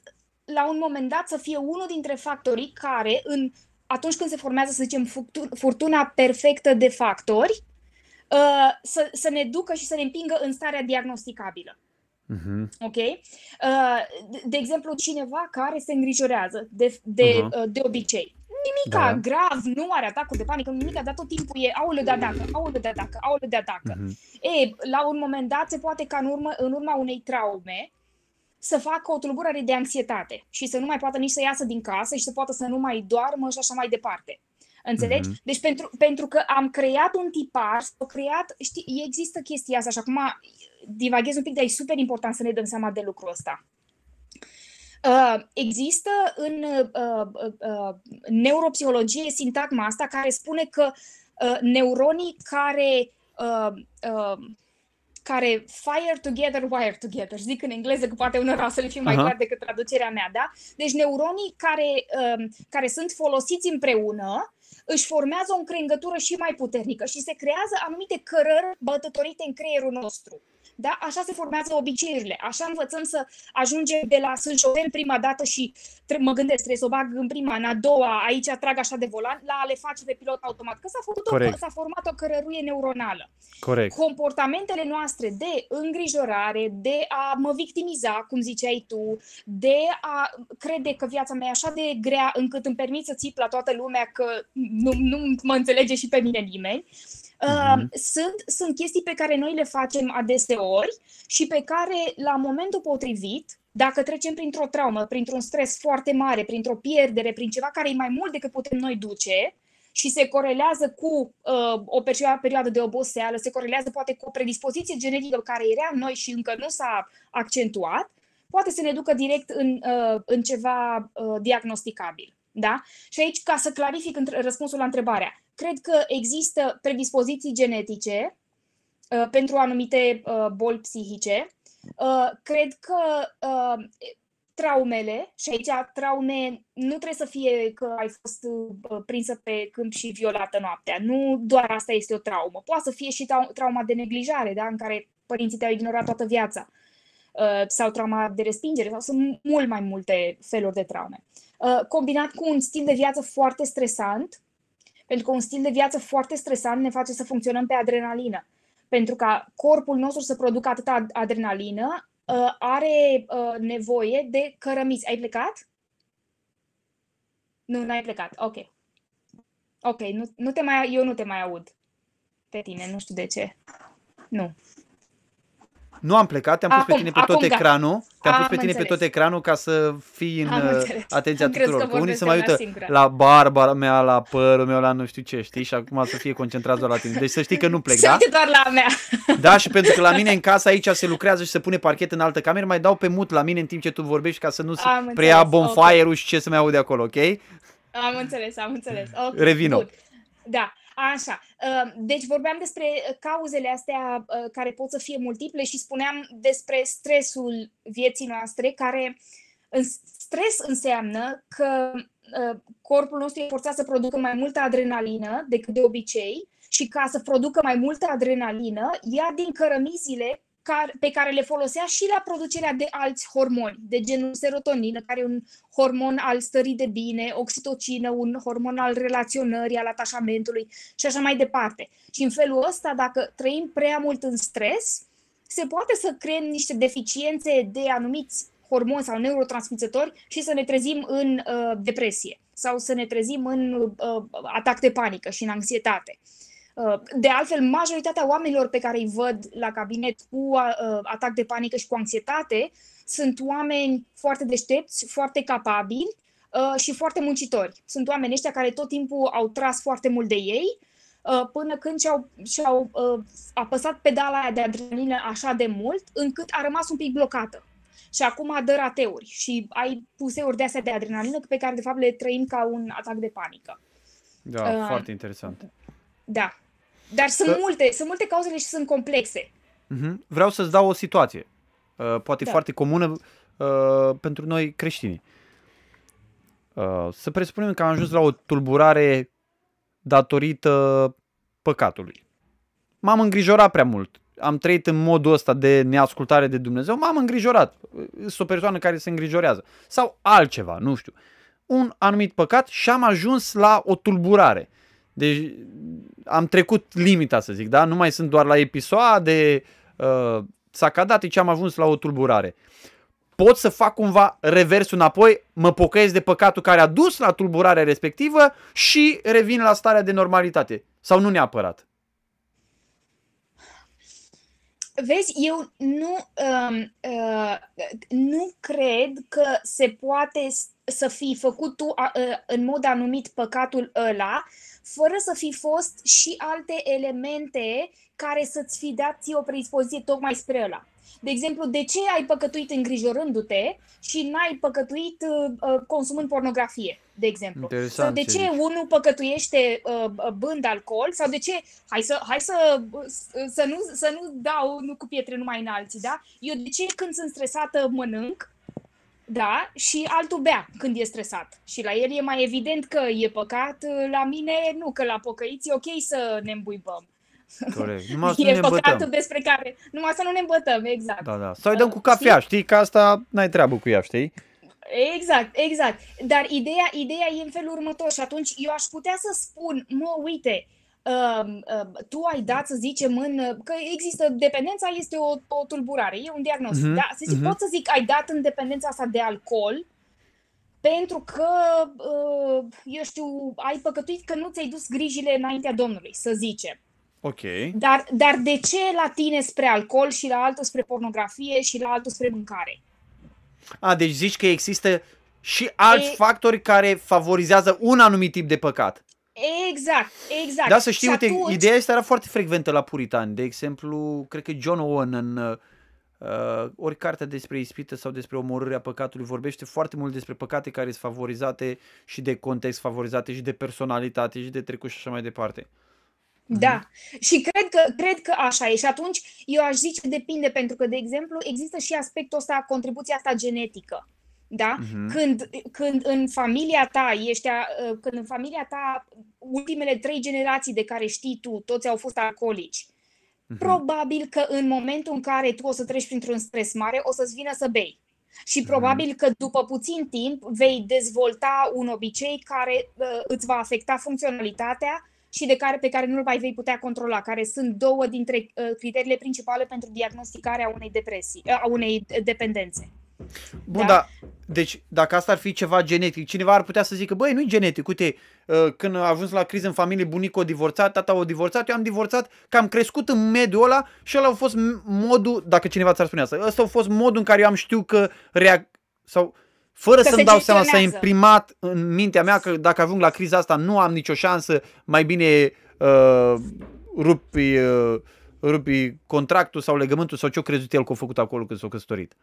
la un moment dat să fie unul dintre factorii care, în, atunci când se formează, să zicem, furtuna perfectă de factori, uh, să, să ne ducă și să ne împingă în starea diagnosticabilă. Uh-huh. Ok? Uh, de exemplu, cineva care se îngrijorează de, de, uh-huh. uh, de obicei nimica da. grav, nu are atacul de panică, nimica, dar tot timpul e aulă de atacă, aulă de atacă, aulă de atacă. Mm-hmm. E, la un moment dat se poate ca în, urmă, în urma unei traume să facă o tulburare de anxietate și să nu mai poată nici să iasă din casă și să poată să nu mai doarmă și așa mai departe. Înțelegi? Mm-hmm. Deci pentru, pentru că am creat un tipar, am creat, știi, există chestia asta și acum divaghez un pic, dar e super important să ne dăm seama de lucrul ăsta. Uh, există în uh, uh, neuropsihologie sintagma asta care spune că uh, neuronii care uh, uh, care fire together, wire together. Zic în engleză că poate unora o să le fie mai clar decât traducerea mea, da? Deci neuronii care, uh, care sunt folosiți împreună își formează o încrengătură și mai puternică și se creează anumite cărări bătătorite în creierul nostru. Da? Așa se formează obiceiurile. Așa învățăm să ajungem de la sunt șofer prima dată și mă gândesc, trebuie să o bag în prima, în a doua, aici trag așa de volan, la a le face pe pilot automat. Că s-a, făcut o, s-a format o cărăruie neuronală. Corect. Comportamentele noastre de îngrijorare, de a mă victimiza, cum ziceai tu, de a crede că viața mea e așa de grea încât îmi permit să țip la toată lumea că nu, nu mă înțelege și pe mine nimeni, Uh, sunt, sunt chestii pe care noi le facem adeseori și pe care, la momentul potrivit, dacă trecem printr-o traumă, printr-un stres foarte mare, printr-o pierdere, prin ceva care e mai mult decât putem noi duce și se corelează cu uh, o perioadă de oboseală, se corelează poate cu o predispoziție genetică care era în noi și încă nu s-a accentuat, poate să ne ducă direct în, uh, în ceva uh, diagnosticabil. Da? Și aici, ca să clarific răspunsul la întrebarea, cred că există predispoziții genetice uh, pentru anumite uh, boli psihice. Uh, cred că uh, traumele, și aici traume nu trebuie să fie că ai fost uh, prinsă pe câmp și violată noaptea. Nu doar asta este o traumă. Poate să fie și trauma de neglijare, da? în care părinții te-au ignorat toată viața. Uh, sau trauma de respingere, sau sunt mult mai multe feluri de traume. Uh, combinat cu un stil de viață foarte stresant, pentru că un stil de viață foarte stresant ne face să funcționăm pe adrenalină. Pentru ca corpul nostru să producă atâta adrenalină, uh, are uh, nevoie de cărămizi. Ai plecat? Nu, n-ai plecat. Ok. Ok, nu, nu te mai, eu nu te mai aud pe tine, nu știu de ce. Nu. Nu am plecat, te-am pus acum, pe tine pe acum, tot ecranul. Te-am pus pe tine înțeles. pe tot ecranul ca să fii în am uh, atenția am tuturor. Că unii se mai uită la barba mea, la părul meu, la nu știu ce, știi? Și acum să fie concentrați doar la tine. Deci să știi că nu plec, da? doar la mea. Da, și pentru că la mine în casă aici se lucrează și se pune parchet în altă cameră, mai dau pe mut la mine în timp ce tu vorbești ca să nu se preia bonfire-ul okay. și ce să mai aude acolo, ok? Am înțeles, am înțeles. Okay, Revino. Da. Așa. Uh, deci vorbeam despre cauzele astea uh, care pot să fie multiple și spuneam despre stresul vieții noastre, care stres înseamnă că uh, corpul nostru e forțat să producă mai multă adrenalină decât de obicei și ca să producă mai multă adrenalină, ia din cărămizile pe care le folosea și la producerea de alți hormoni, de genul serotonină, care e un hormon al stării de bine, oxitocină, un hormon al relaționării, al atașamentului și așa mai departe. Și în felul ăsta, dacă trăim prea mult în stres, se poate să creăm niște deficiențe de anumiți hormoni sau neurotransmițători și să ne trezim în uh, depresie sau să ne trezim în uh, atac de panică și în anxietate. Uh, Uh, de altfel, majoritatea oamenilor pe care îi văd la cabinet cu uh, atac de panică și cu anxietate sunt oameni foarte deștepți, foarte capabili uh, și foarte muncitori. Sunt oameni ăștia care tot timpul au tras foarte mult de ei până când și-au, și-au apăsat pedala aia de adrenalină așa de mult încât a rămas un pic blocată. Și acum dă rateuri și ai puseuri de astea de adrenalină pe care de fapt le trăim ca un atac de panică. Da, uh, foarte interesant. Da. Dar sunt că... multe, sunt multe cauzele și sunt complexe. Uh-huh. Vreau să-ți dau o situație, uh, poate da. foarte comună uh, pentru noi creștini. Uh, să presupunem că am ajuns la o tulburare datorită păcatului. M-am îngrijorat prea mult. Am trăit în modul ăsta de neascultare de Dumnezeu, m-am îngrijorat. Sunt o persoană care se îngrijorează. Sau altceva, nu știu. Un anumit păcat și am ajuns la o tulburare. Deci am trecut limita, să zic, da? Nu mai sunt doar la episoade uh, sacadate, ci am ajuns la o tulburare. Pot să fac cumva reversul înapoi, mă pocăiesc de păcatul care a dus la tulburarea respectivă și revin la starea de normalitate. Sau nu neapărat? Vezi, eu nu, uh, uh, nu cred că se poate să fi făcut tu uh, în mod anumit păcatul ăla fără să fi fost și alte elemente care să-ți fi dat ție o predispoziție tocmai spre ăla. De exemplu, de ce ai păcătuit îngrijorându-te și n-ai păcătuit uh, uh consumând pornografie, de exemplu? Interesant, sau de ce unul păcătuiește uh, bând alcool sau de ce, hai să, hai să, să, nu, să nu dau nu cu pietre numai în alții, da? Eu de ce când sunt stresată mănânc da, și altul bea când e stresat. Și la el e mai evident că e păcat, la mine nu, că la pocăiți e ok să ne îmbuibăm. Corect. Numai să e nu ne păcatul despre care... Numai să nu ne îmbătăm, exact. Da, da. Sau îi dăm cu cafea, știi? știi? Că asta n-ai treabă cu ea, știi? Exact, exact. Dar ideea, ideea e în felul următor și atunci eu aș putea să spun, mă, uite, uh, uh, tu ai dat, să zicem, în, că există, dependența este o, o tulburare, e un diagnostic, uh-huh, da? Să zic, uh-huh. pot să zic, ai dat în dependența asta de alcool, pentru că, uh, eu știu, ai păcătuit că nu ți-ai dus grijile înaintea Domnului, să zicem. Ok. Dar, dar de ce la tine spre alcool și la altul spre pornografie și la altul spre mâncare? A, deci zici că există și alți e... factori care favorizează un anumit tip de păcat. Exact, exact. Da, să știi, uite, atunci... ideea asta era foarte frecventă la puritani. De exemplu, cred că John Owen în uh, ori cartea despre ispită sau despre omorârea păcatului vorbește foarte mult despre păcate care sunt favorizate și de context favorizate și de personalitate și de trecut și așa mai departe. Da. Mm-hmm. Și cred că, cred că așa e. Și atunci eu aș zice depinde, pentru că, de exemplu, există și aspectul ăsta, contribuția asta genetică. Da? Uh-huh. Când, când în familia ta ești, când în familia ta ultimele trei generații de care știi tu, toți au fost alcoolici, uh-huh. probabil că în momentul în care tu o să treci printr-un stres mare, o să-ți vină să bei. Și probabil că după puțin timp vei dezvolta un obicei care uh, îți va afecta funcționalitatea și de care, pe care nu-l mai vei putea controla, care sunt două dintre uh, criteriile principale pentru diagnosticarea unei depresii, uh, a unei dependențe. Bun, da? dar deci dacă asta ar fi ceva genetic, cineva ar putea să zică, băi, nu-i genetic, uite, uh, când a ajuns la criză în familie, bunicul a divorțat, tata a divorțat, eu am divorțat, că am crescut în mediul ăla și ăla a fost modul, dacă cineva ți-ar spune asta, ăsta a fost modul în care eu am știut că reac... sau fără să-mi dau seama, s-a imprimat în mintea mea că dacă ajung la criza asta nu am nicio șansă, mai bine uh, rupi, uh, rupi contractul sau legământul sau ce-o crezut el că a făcut acolo când s-a căsătorit.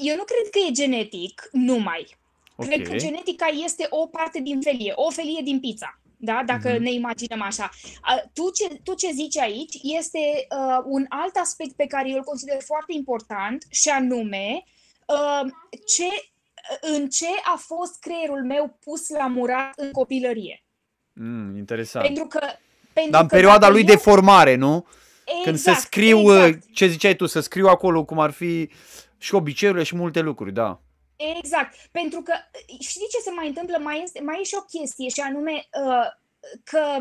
Eu nu cred că e genetic numai. Okay. Cred că genetica este o parte din felie, o felie din pizza. Da? Dacă mm-hmm. ne imaginăm așa. Tu ce, tu ce zici aici este uh, un alt aspect pe care eu îl consider foarte important și anume uh, ce în ce a fost creierul meu pus la murat în copilărie. Mm, interesant. Pentru că... Pentru Dar în că perioada lui eu... de formare, nu? Exact, Când se scriu, exact. ce ziceai tu, să scriu acolo cum ar fi și obiceiurile și multe lucruri, da. Exact, pentru că știi ce se mai întâmplă? Mai este, mai e și o chestie și anume uh, că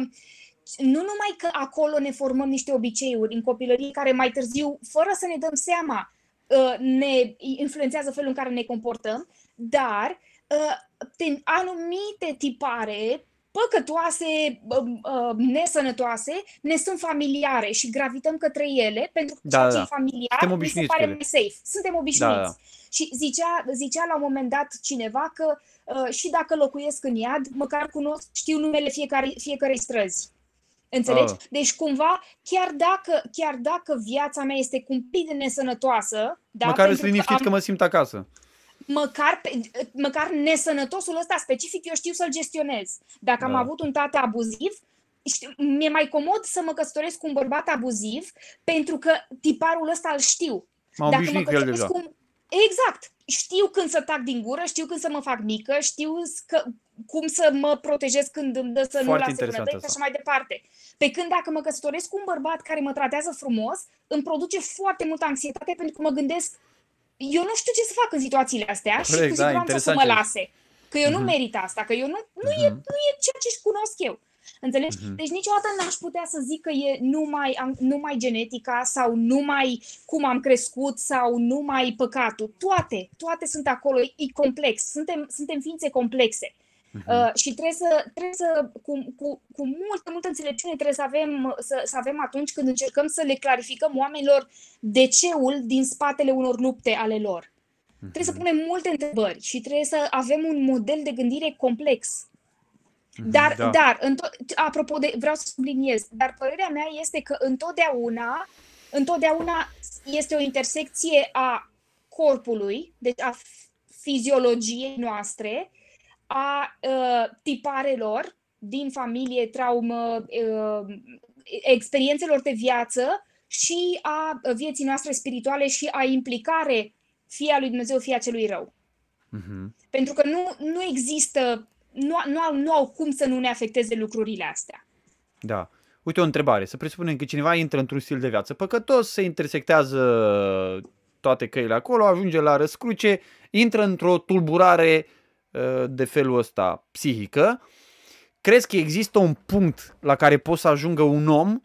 nu numai că acolo ne formăm niște obiceiuri în copilărie care mai târziu, fără să ne dăm seama, uh, ne influențează felul în care ne comportăm, dar uh, anumite tipare păcătoase, uh, nesănătoase, ne sunt familiare și gravităm către ele pentru că da, ceea ce da. e familiar mi se pare mai safe. Suntem obișnuiți. Da, da. Și zicea, zicea la un moment dat cineva că uh, și dacă locuiesc în iad, măcar cunosc, știu numele fiecare, fiecarei străzi. Înțelegi? Uh. Deci cumva, chiar dacă, chiar dacă viața mea este cumplit de nesănătoasă... Da, măcar îți liniștit că, am... că mă simt acasă măcar, măcar nesănătosul ăsta specific eu știu să-l gestionez. Dacă da. am avut un tată abuziv, mi-e mai comod să mă căsătoresc cu un bărbat abuziv pentru că tiparul ăsta îl știu. M-am Dacă mă el deja. Cu... Exact. Știu când să tac din gură, știu când să mă fac mică, știu că, cum să mă protejez când îmi dă să nu lase vânătăi și așa mai departe. Pe când dacă mă căsătoresc cu un bărbat care mă tratează frumos, îmi produce foarte multă anxietate pentru că mă gândesc eu nu știu ce să fac în situațiile astea Corect, și cu da, siguranță da, să mă lase. Că eu nu uh-huh. merit asta, că eu nu, nu, uh-huh. e, mhm. nu e ceea ce-și cunosc eu. Înțelegi? Uh-huh. Deci niciodată n-aș putea să zic că e numai, numai genetica sau numai cum am crescut sau numai păcatul. Toate, toate sunt acolo, e complex. Suntem, suntem ființe complexe. Uh-huh. Uh, și trebuie să, trebuie să cu, cu, cu multă, multă înțelepciune trebuie să avem, să, să avem atunci când încercăm să le clarificăm oamenilor de ceul din spatele unor lupte ale lor. Uh-huh. Trebuie să punem multe întrebări și trebuie să avem un model de gândire complex. Uh-huh. Dar, da. dar apropo de, vreau să subliniez, dar părerea mea este că întotdeauna întotdeauna este o intersecție a corpului, deci a fiziologiei noastre, a uh, tiparelor din familie, traumă, uh, experiențelor de viață și a vieții noastre spirituale și a implicare fie a lui Dumnezeu, fie a celui rău. Uh-huh. Pentru că nu, nu există, nu, nu, au, nu au cum să nu ne afecteze lucrurile astea. Da. Uite o întrebare. Să presupunem că cineva intră într-un stil de viață păcătos, se intersectează toate căile acolo, ajunge la răscruce, intră într-o tulburare uh, de felul ăsta psihică. Crezi că există un punct la care poate să ajungă un om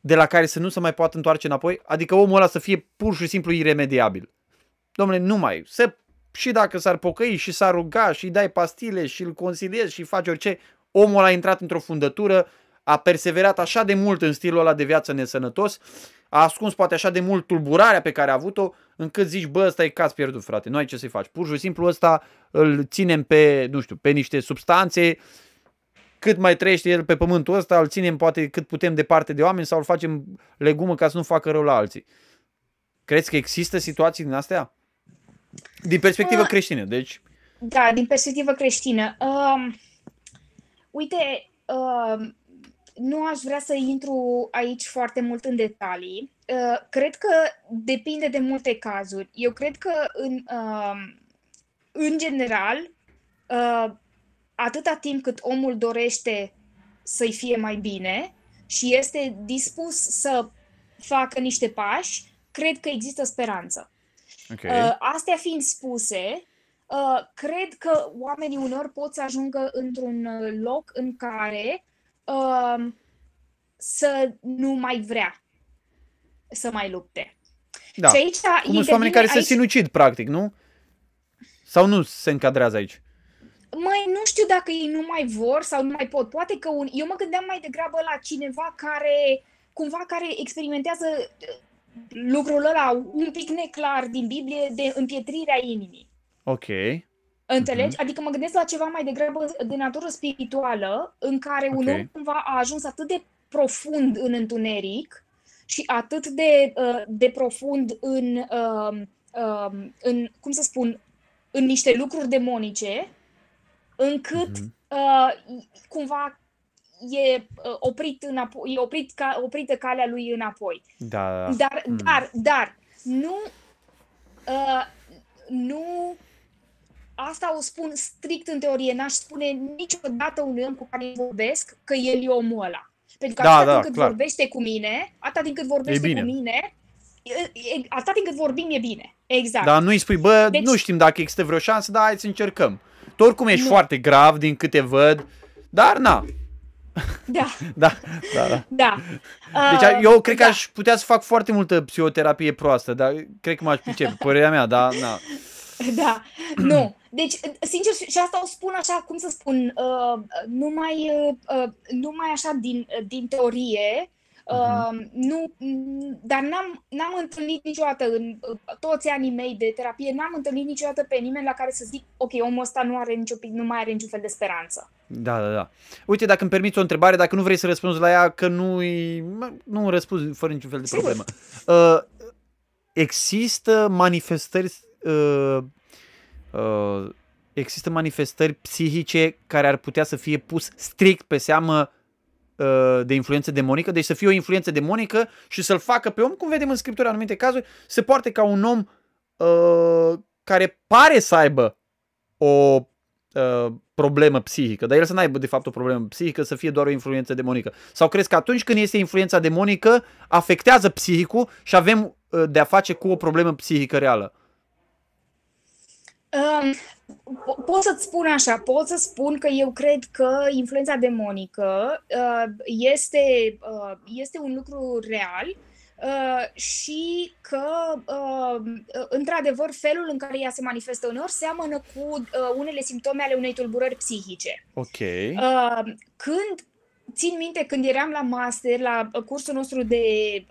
de la care să nu se mai poată întoarce înapoi? Adică omul ăla să fie pur și simplu iremediabil. Domnule, nu mai. Se, și dacă s-ar pocăi și s-ar ruga și dai pastile și îl consiliezi și faci orice, omul ăla a intrat într-o fundătură, a perseverat așa de mult în stilul ăla de viață nesănătos, a ascuns poate așa de mult tulburarea pe care a avut-o, încât zici, bă, ăsta e caz pierdut, frate, nu ai ce să-i faci. Pur și simplu ăsta îl ținem pe, nu știu, pe niște substanțe, cât mai trăiește el pe pământul ăsta, îl ținem poate cât putem departe de oameni sau îl facem legumă ca să nu facă rău la alții. Crezi că există situații din astea? Din perspectivă uh, creștină, deci. Da, din perspectivă creștină. Uh, uite, uh, nu aș vrea să intru aici foarte mult în detalii. Uh, cred că depinde de multe cazuri. Eu cred că, în, uh, în general, uh, atâta timp cât omul dorește să-i fie mai bine și este dispus să facă niște pași, cred că există speranță. Okay. Uh, astea fiind spuse, uh, cred că oamenii unor pot să ajungă într-un uh, loc în care uh, să nu mai vrea să mai lupte. Da. Și aici Cum sunt oameni care aici... se sinucid, practic, nu? Sau nu se încadrează aici? Măi, nu știu dacă ei nu mai vor sau nu mai pot. Poate că un... Eu mă gândeam mai degrabă la cineva care, cumva, care experimentează lucrul ăla un pic neclar din Biblie de împietrirea inimii. Ok. Înțelegi? Mm-hmm. Adică mă gândesc la ceva mai degrabă de natură spirituală, în care okay. un om cumva a ajuns atât de profund în întuneric și atât de, uh, de profund în, uh, uh, în, cum să spun, în niște lucruri demonice, încât mm-hmm. uh, cumva e uh, oprit înapoi, e oprit ca, oprită calea lui înapoi. Da. Dar, mm. dar, dar, nu, uh, nu, asta o spun strict în teorie, n-aș spune niciodată unui om cu care vorbesc că el e omul ăla. Pentru că da, atâta da, timp cât clar. vorbește cu mine, atâta timp cât vorbește cu mine, atâta timp cât vorbim e bine. Exact. Dar nu îi spui, bă, deci... nu știm dacă există vreo șansă, dar hai să încercăm. Tu oricum ești nu. foarte grav din câte văd, dar na, da. da, da, da. da. Deci uh, eu cred că da. aș putea să fac foarte multă psihoterapie proastă, dar cred că m-aș pricep, părerea mea, da, na. Da, nu. Deci, sincer, și asta o spun așa, cum să spun, uh, numai, uh, numai așa din, din teorie, Uh, nu, dar n-am, n-am întâlnit niciodată în toți anii mei de terapie, n-am întâlnit niciodată pe nimeni la care să zic, ok, omul ăsta nu, are nicio, nu mai are niciun fel de speranță. Da, da, da. Uite, dacă îmi permiți o întrebare, dacă nu vrei să răspunzi la ea, că nu nu răspunzi fără niciun fel de problemă. Uh, există manifestări uh, uh, există manifestări psihice care ar putea să fie pus strict pe seamă Uh, de influență demonică, deci să fie o influență demonică și să-l facă pe om, cum vedem în Scriptură în anumite cazuri, se poate ca un om uh, care pare să aibă o uh, problemă psihică, dar el să n-aibă de fapt o problemă psihică, să fie doar o influență demonică. Sau crezi că atunci când este influența demonică, afectează psihicul și avem uh, de-a face cu o problemă psihică reală? Um, pot să-ți spun așa, pot să spun că eu cred că influența demonică uh, este, uh, este un lucru real uh, și că, uh, într-adevăr, felul în care ea se manifestă uneori seamănă cu uh, unele simptome ale unei tulburări psihice. Ok. Uh, când, țin minte, când eram la master, la cursul nostru de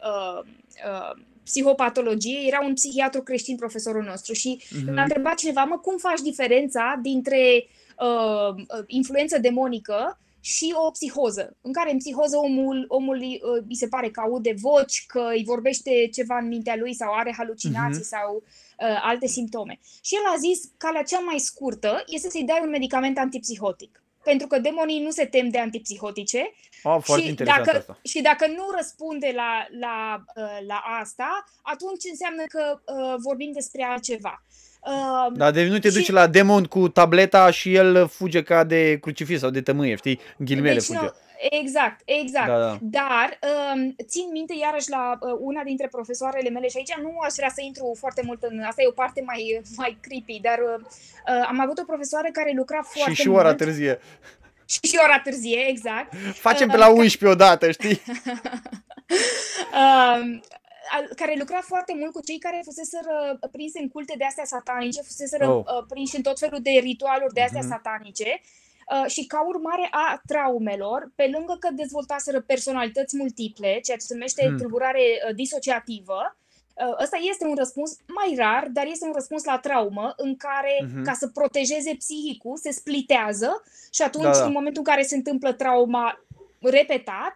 uh, uh, psihopatologie, era un psihiatru creștin profesorul nostru și mm-hmm. l-a întrebat cineva, mă, cum faci diferența dintre uh, influență demonică și o psihoză, în care în psihoză omul, omul uh, îi se pare că aude voci, că îi vorbește ceva în mintea lui sau are halucinații uh-huh. sau uh, alte simptome. Și el a zis, calea cea mai scurtă este să-i dai un medicament antipsihotic pentru că demonii nu se tem de antipsihotice. Oh, foarte și, dacă, asta. și dacă nu răspunde la, la, uh, la asta, atunci înseamnă că uh, vorbim despre altceva. Uh, da, deci nu te și... duci la demon cu tableta și el fuge ca de crucifix sau de tămâie, știi? Ghilimele deci, fuge. Nu, Exact, exact. Da, da. Dar um, țin minte iarăși la uh, una dintre profesoarele mele și aici nu aș vrea să intru foarte mult în... Asta e o parte mai, mai creepy, dar uh, uh am avut o profesoară care lucra foarte și, și mult. ora târzie. Și și ora târzie, exact. Facem pe la 11 odată, știi? uh, care lucra foarte mult cu cei care fuseseră prinse în culte de astea satanice, fuseseră oh. Uh, prinși în tot felul de ritualuri de astea mm-hmm. satanice Uh, și ca urmare a traumelor, pe lângă că dezvoltaseră personalități multiple, ceea ce se numește hmm. tulburare uh, disociativă, uh, ăsta este un răspuns mai rar, dar este un răspuns la traumă în care, uh-huh. ca să protejeze psihicul, se splitează și atunci, da, da. în momentul în care se întâmplă trauma repetat,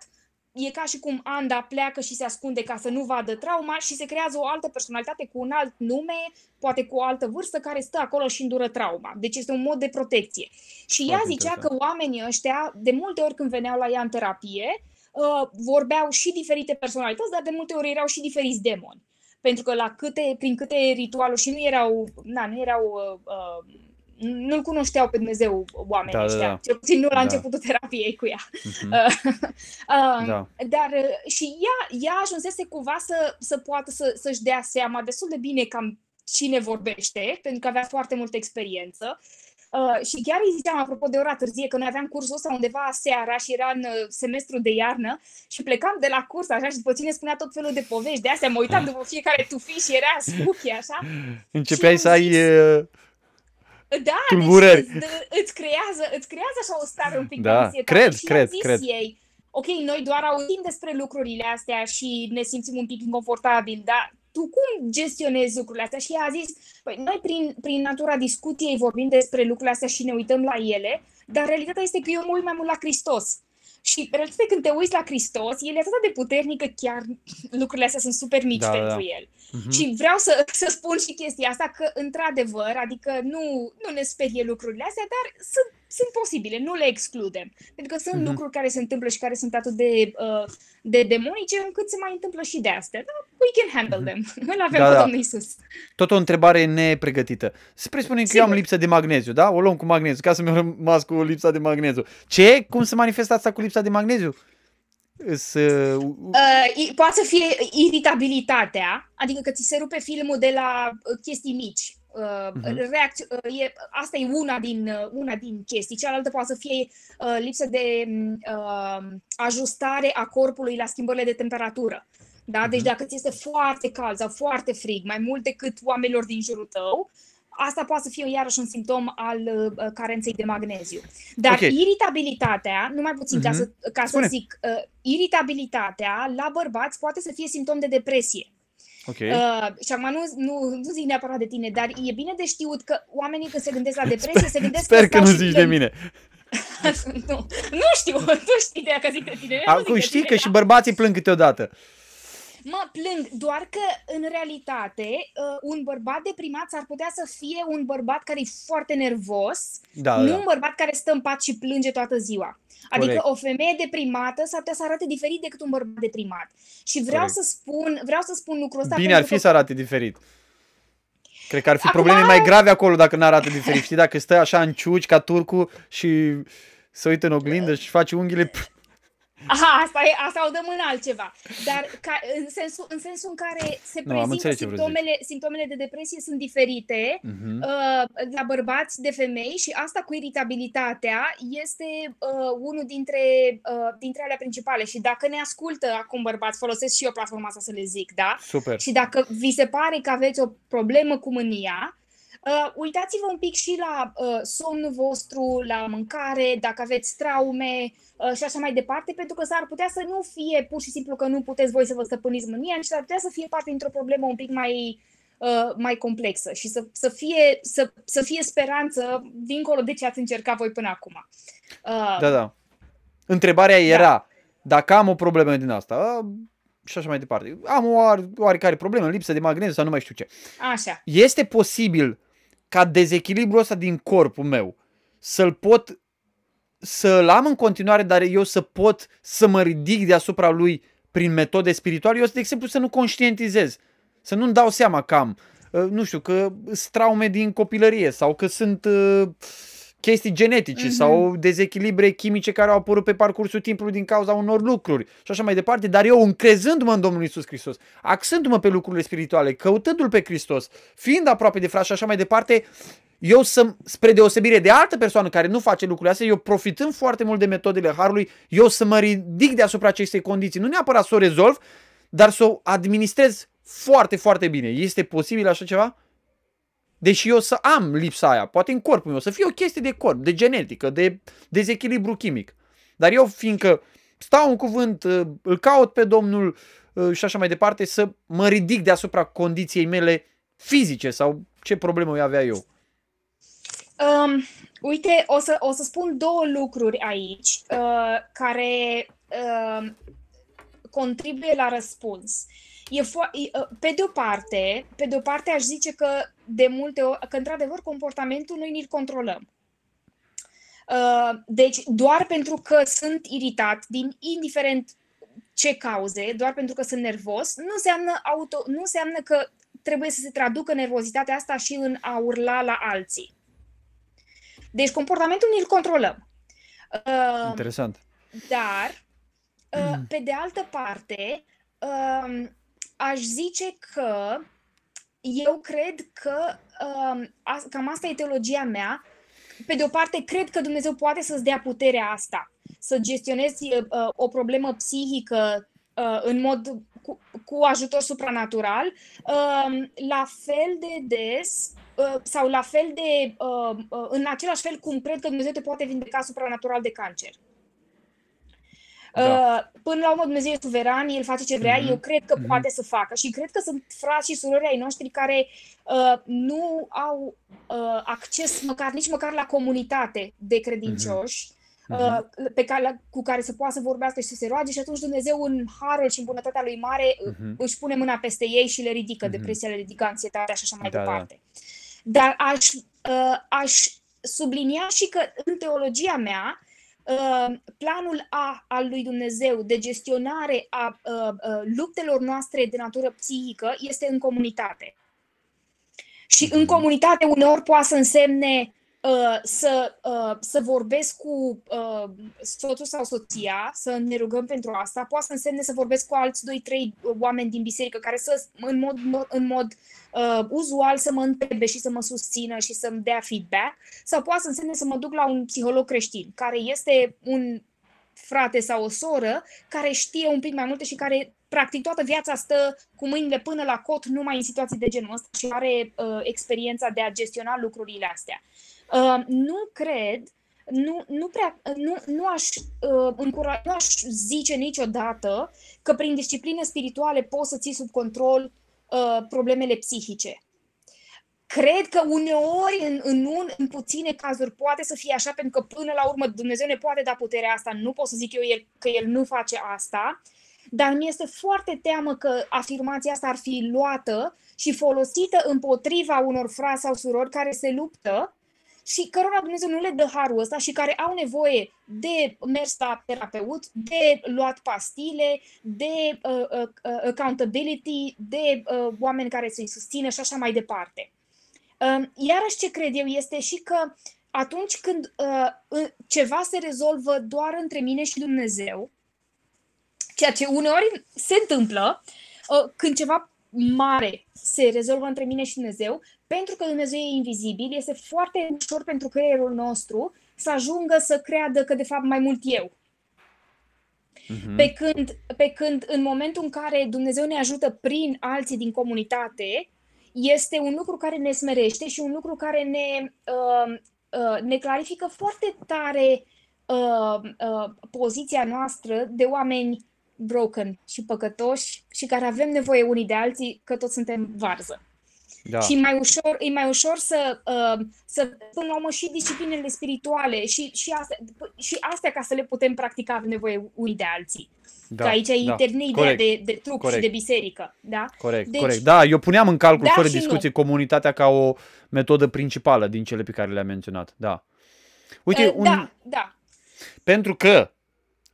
e ca și cum Anda pleacă și se ascunde ca să nu vadă trauma și se creează o altă personalitate cu un alt nume, poate cu o altă vârstă, care stă acolo și îndură trauma. Deci este un mod de protecție. Și Foarte ea zicea că oamenii ăștia, de multe ori când veneau la ea în terapie, uh, vorbeau și diferite personalități, dar de multe ori erau și diferiți demoni. Pentru că la câte, prin câte ritualuri și nu erau, na, nu erau uh, uh, nu-L cunoșteau pe Dumnezeu oamenii da, da ăștia, da, da. cel puțin nu la da. începutul terapiei cu ea. Uh-huh. uh, da. Dar uh, și ea, ea ajunsese cumva să, să poată să, să-și dea seama destul de bine cam cine vorbește, pentru că avea foarte multă experiență. Uh, și chiar îi ziceam, apropo de ora târzie, că noi aveam cursul ăsta undeva seara și era în uh, semestru de iarnă și plecam de la curs așa și după ce ne spunea tot felul de povești, de astea mă uitam după fiecare tufi și era spooky așa. Începeai să ai... Uh da, tulburări. Deci îți, îți, creează, îți creează așa o stare un pic da, de anxietate. Cred, și cred, zis cred. ei, ok, noi doar auzim despre lucrurile astea și ne simțim un pic inconfortabil, dar tu cum gestionezi lucrurile astea? Și ea a zis, păi noi prin, prin natura discuției vorbim despre lucrurile astea și ne uităm la ele, dar realitatea este că eu mă uit mai mult la Hristos. Și realitatea când te uiți la Hristos, el e atât de puternic că chiar lucrurile astea sunt super mici da, pentru da. el. Uh-huh. Și vreau să, să spun și chestia asta că, într-adevăr, adică nu, nu ne sperie lucrurile astea, dar sunt, sunt posibile, nu le excludem. Pentru că sunt uh-huh. lucruri care se întâmplă și care sunt atât de, uh, de demonice încât se mai întâmplă și de astea. Dar we can handle uh-huh. them. Îl avem da, pe da. Domnul Isus. Tot o întrebare nepregătită. Să presupunem că Sigur. eu am lipsă de magneziu, da? O luăm cu magneziu, ca să mi rămas cu lipsa de magneziu. Ce? Cum se manifestă asta cu lipsa de magneziu? Să... Uh, poate să fie iritabilitatea, adică că ți se rupe filmul de la uh, chestii mici. Uh, uh-huh. reacți- uh, e, asta e una din, uh, una din chestii. Cealaltă poate să fie uh, lipsă de uh, ajustare a corpului la schimbările de temperatură. Da? Deci uh-huh. dacă ți este foarte cald sau foarte frig, mai mult decât oamenilor din jurul tău, asta poate să fie iarăși un simptom al uh, carenței de magneziu. Dar okay. iritabilitatea, numai puțin uh-huh. ca, să, ca să zic, uh, iritabilitatea la bărbați poate să fie simptom de depresie. Okay. Uh, și acum nu, nu, nu zic neapărat de tine, dar e bine de știut că oamenii când se gândesc la depresie, sper, se gândesc Sper că, că nu zici de mine. nu, nu știu, nu știi de că zic de tine. Acum știi că și bărbații plâng câteodată. Mă plâng, doar că în realitate uh, un bărbat deprimat ar putea să fie un bărbat care e foarte nervos, da, nu da. un bărbat care stă în pat și plânge toată ziua. Adică Corect. o femeie deprimată s-ar putea să arate diferit decât un bărbat deprimat. Și vreau Corect. să spun, vreau să spun lucrul ăsta. Bine ar fi că... să arate diferit. Cred că ar fi Acum... probleme mai grave acolo dacă nu arată diferit. Știi, dacă stă așa în ciuci ca turcu și se uită în oglindă și face unghiile, pf, Aha, asta, e, asta o dăm în altceva. Dar ca, în, sensul, în sensul în care se no, prezintă simptomele, simptomele de depresie sunt diferite uh-huh. uh, la bărbați de femei și asta cu iritabilitatea este uh, unul dintre, uh, dintre alea principale. Și dacă ne ascultă acum bărbați, folosesc și eu platforma asta să le zic, da? Super. Și dacă vi se pare că aveți o problemă cu mânia, Uh, uitați-vă un pic și la uh, somnul vostru, la mâncare, dacă aveți traume uh, și așa mai departe, pentru că s-ar putea să nu fie pur și simplu că nu puteți voi să vă stăpâniți mânia, ci s-ar putea să fie parte dintr-o problemă un pic mai, uh, mai complexă și să, să, fie, să, să fie speranță dincolo de ce ați încercat voi până acum. Uh, da, da. Întrebarea era, da. dacă am o problemă din asta, și așa mai departe. Am o oarecare problemă, lipsă de magnez sau nu mai știu ce. Așa. Este posibil ca dezechilibrul ăsta din corpul meu să-l pot să-l am în continuare, dar eu să pot să mă ridic deasupra lui prin metode spirituale. Eu, de exemplu, să nu conștientizez, să nu-mi dau seama că am, uh, nu știu, că sunt traume din copilărie sau că sunt uh, chestii genetice mm-hmm. sau dezechilibre chimice care au apărut pe parcursul timpului din cauza unor lucruri și așa mai departe, dar eu încrezându-mă în Domnul Isus Hristos, axându-mă pe lucrurile spirituale, căutându-L pe Hristos, fiind aproape de frate și așa mai departe, eu să, spre deosebire de altă persoană care nu face lucrurile astea, eu profitând foarte mult de metodele Harului, eu să mă ridic deasupra acestei condiții. Nu neapărat să o rezolv, dar să o administrez foarte, foarte bine. Este posibil așa ceva? Deși eu să am lipsa aia, poate în corpul meu, să fie o chestie de corp, de genetică, de dezechilibru chimic. Dar eu, fiindcă stau în cuvânt, uh, îl caut pe Domnul uh, și așa mai departe, să mă ridic deasupra condiției mele fizice sau ce problemă îi avea eu. Um, uite, o să, o să spun două lucruri aici uh, care uh, contribuie la răspuns. E fo- e, uh, pe de o parte, pe de o parte aș zice că de multe ori, că într-adevăr comportamentul noi îl controlăm. Uh, deci doar pentru că sunt iritat din indiferent ce cauze, doar pentru că sunt nervos, nu înseamnă, auto, nu înseamnă că trebuie să se traducă nervozitatea asta și în a urla la alții. Deci comportamentul îl controlăm. Uh, Interesant. Dar, uh, mm. pe de altă parte, uh, aș zice că eu cred că uh, cam asta e teologia mea. Pe de o parte, cred că Dumnezeu poate să-ți dea puterea asta, să gestionezi uh, o problemă psihică uh, în mod cu, cu ajutor supranatural, uh, la fel de des Uh, sau la fel de, uh, uh, în același fel cum cred că Dumnezeu te poate vindeca supranatural de cancer. Da. Până la urmă Dumnezeu e suveran, El face ce vrea, mm-hmm. eu cred că mm-hmm. poate să facă și cred că sunt frați și surori ai noștri care uh, nu au uh, acces măcar nici măcar la comunitate de credincioși mm-hmm. uh, pe care, cu care să poată să vorbească și să se roage și atunci Dumnezeu în harul și în bunătatea Lui mare mm-hmm. își pune mâna peste ei și le ridică mm-hmm. depresia, le ridică anxietatea și așa mai da, da. departe. Da. Dar aș, uh, aș sublinia și că în teologia mea, uh, planul A al lui Dumnezeu de gestionare a uh, uh, luptelor noastre de natură psihică este în comunitate. Și în mhm. comunitate uneori poate să însemne Uh, să, uh, să vorbesc cu uh, soțul sau soția, să ne rugăm pentru asta, poate să însemne să vorbesc cu alți doi, trei oameni din biserică care să, în mod, în mod uh, uzual, să mă întrebe și să mă susțină și să-mi dea feedback, sau poate să însemne să mă duc la un psiholog creștin, care este un frate sau o soră care știe un pic mai multe și care practic toată viața stă cu mâinile până la cot numai în situații de genul ăsta și are uh, experiența de a gestiona lucrurile astea. Uh, nu cred, nu, nu, prea, nu, nu, aș, uh, încura, nu aș zice niciodată că prin discipline spirituale poți să ții sub control uh, problemele psihice. Cred că uneori, în, în, un, în puține cazuri, poate să fie așa, pentru că până la urmă Dumnezeu ne poate da puterea asta. Nu pot să zic eu el, că El nu face asta, dar mi este foarte teamă că afirmația asta ar fi luată și folosită împotriva unor frați sau surori care se luptă și cărora Dumnezeu nu le dă harul ăsta și care au nevoie de mers la terapeut, de luat pastile, de uh, uh, uh, accountability, de uh, oameni care să-i susțină și așa mai departe. Uh, iarăși ce cred eu este și că atunci când uh, ceva se rezolvă doar între mine și Dumnezeu, ceea ce uneori se întâmplă, uh, când ceva mare se rezolvă între mine și Dumnezeu, pentru că Dumnezeu e invizibil, este foarte ușor pentru creierul nostru să ajungă să creadă că de fapt mai mult eu. Uh-huh. Pe, când, pe când în momentul în care Dumnezeu ne ajută prin alții din comunitate, este un lucru care ne smerește și un lucru care ne, uh, uh, ne clarifică foarte tare uh, uh, poziția noastră de oameni broken și păcătoși și care avem nevoie unii de alții, că toți suntem varză. Da. Și mai ușor, e mai ușor să, uh, să până la urmă și disciplinele spirituale și, și, astea, și astea ca să le putem practica avem nevoie unii de alții. Da, că aici da. intervine ideea de, de trup corect. și de biserică. Da? Corect, deci, corect. Da, eu puneam în calcul, da fără discuție, nu. comunitatea ca o metodă principală din cele pe care le-am menționat. Da. Uite, uh, un... Da, da. Pentru că,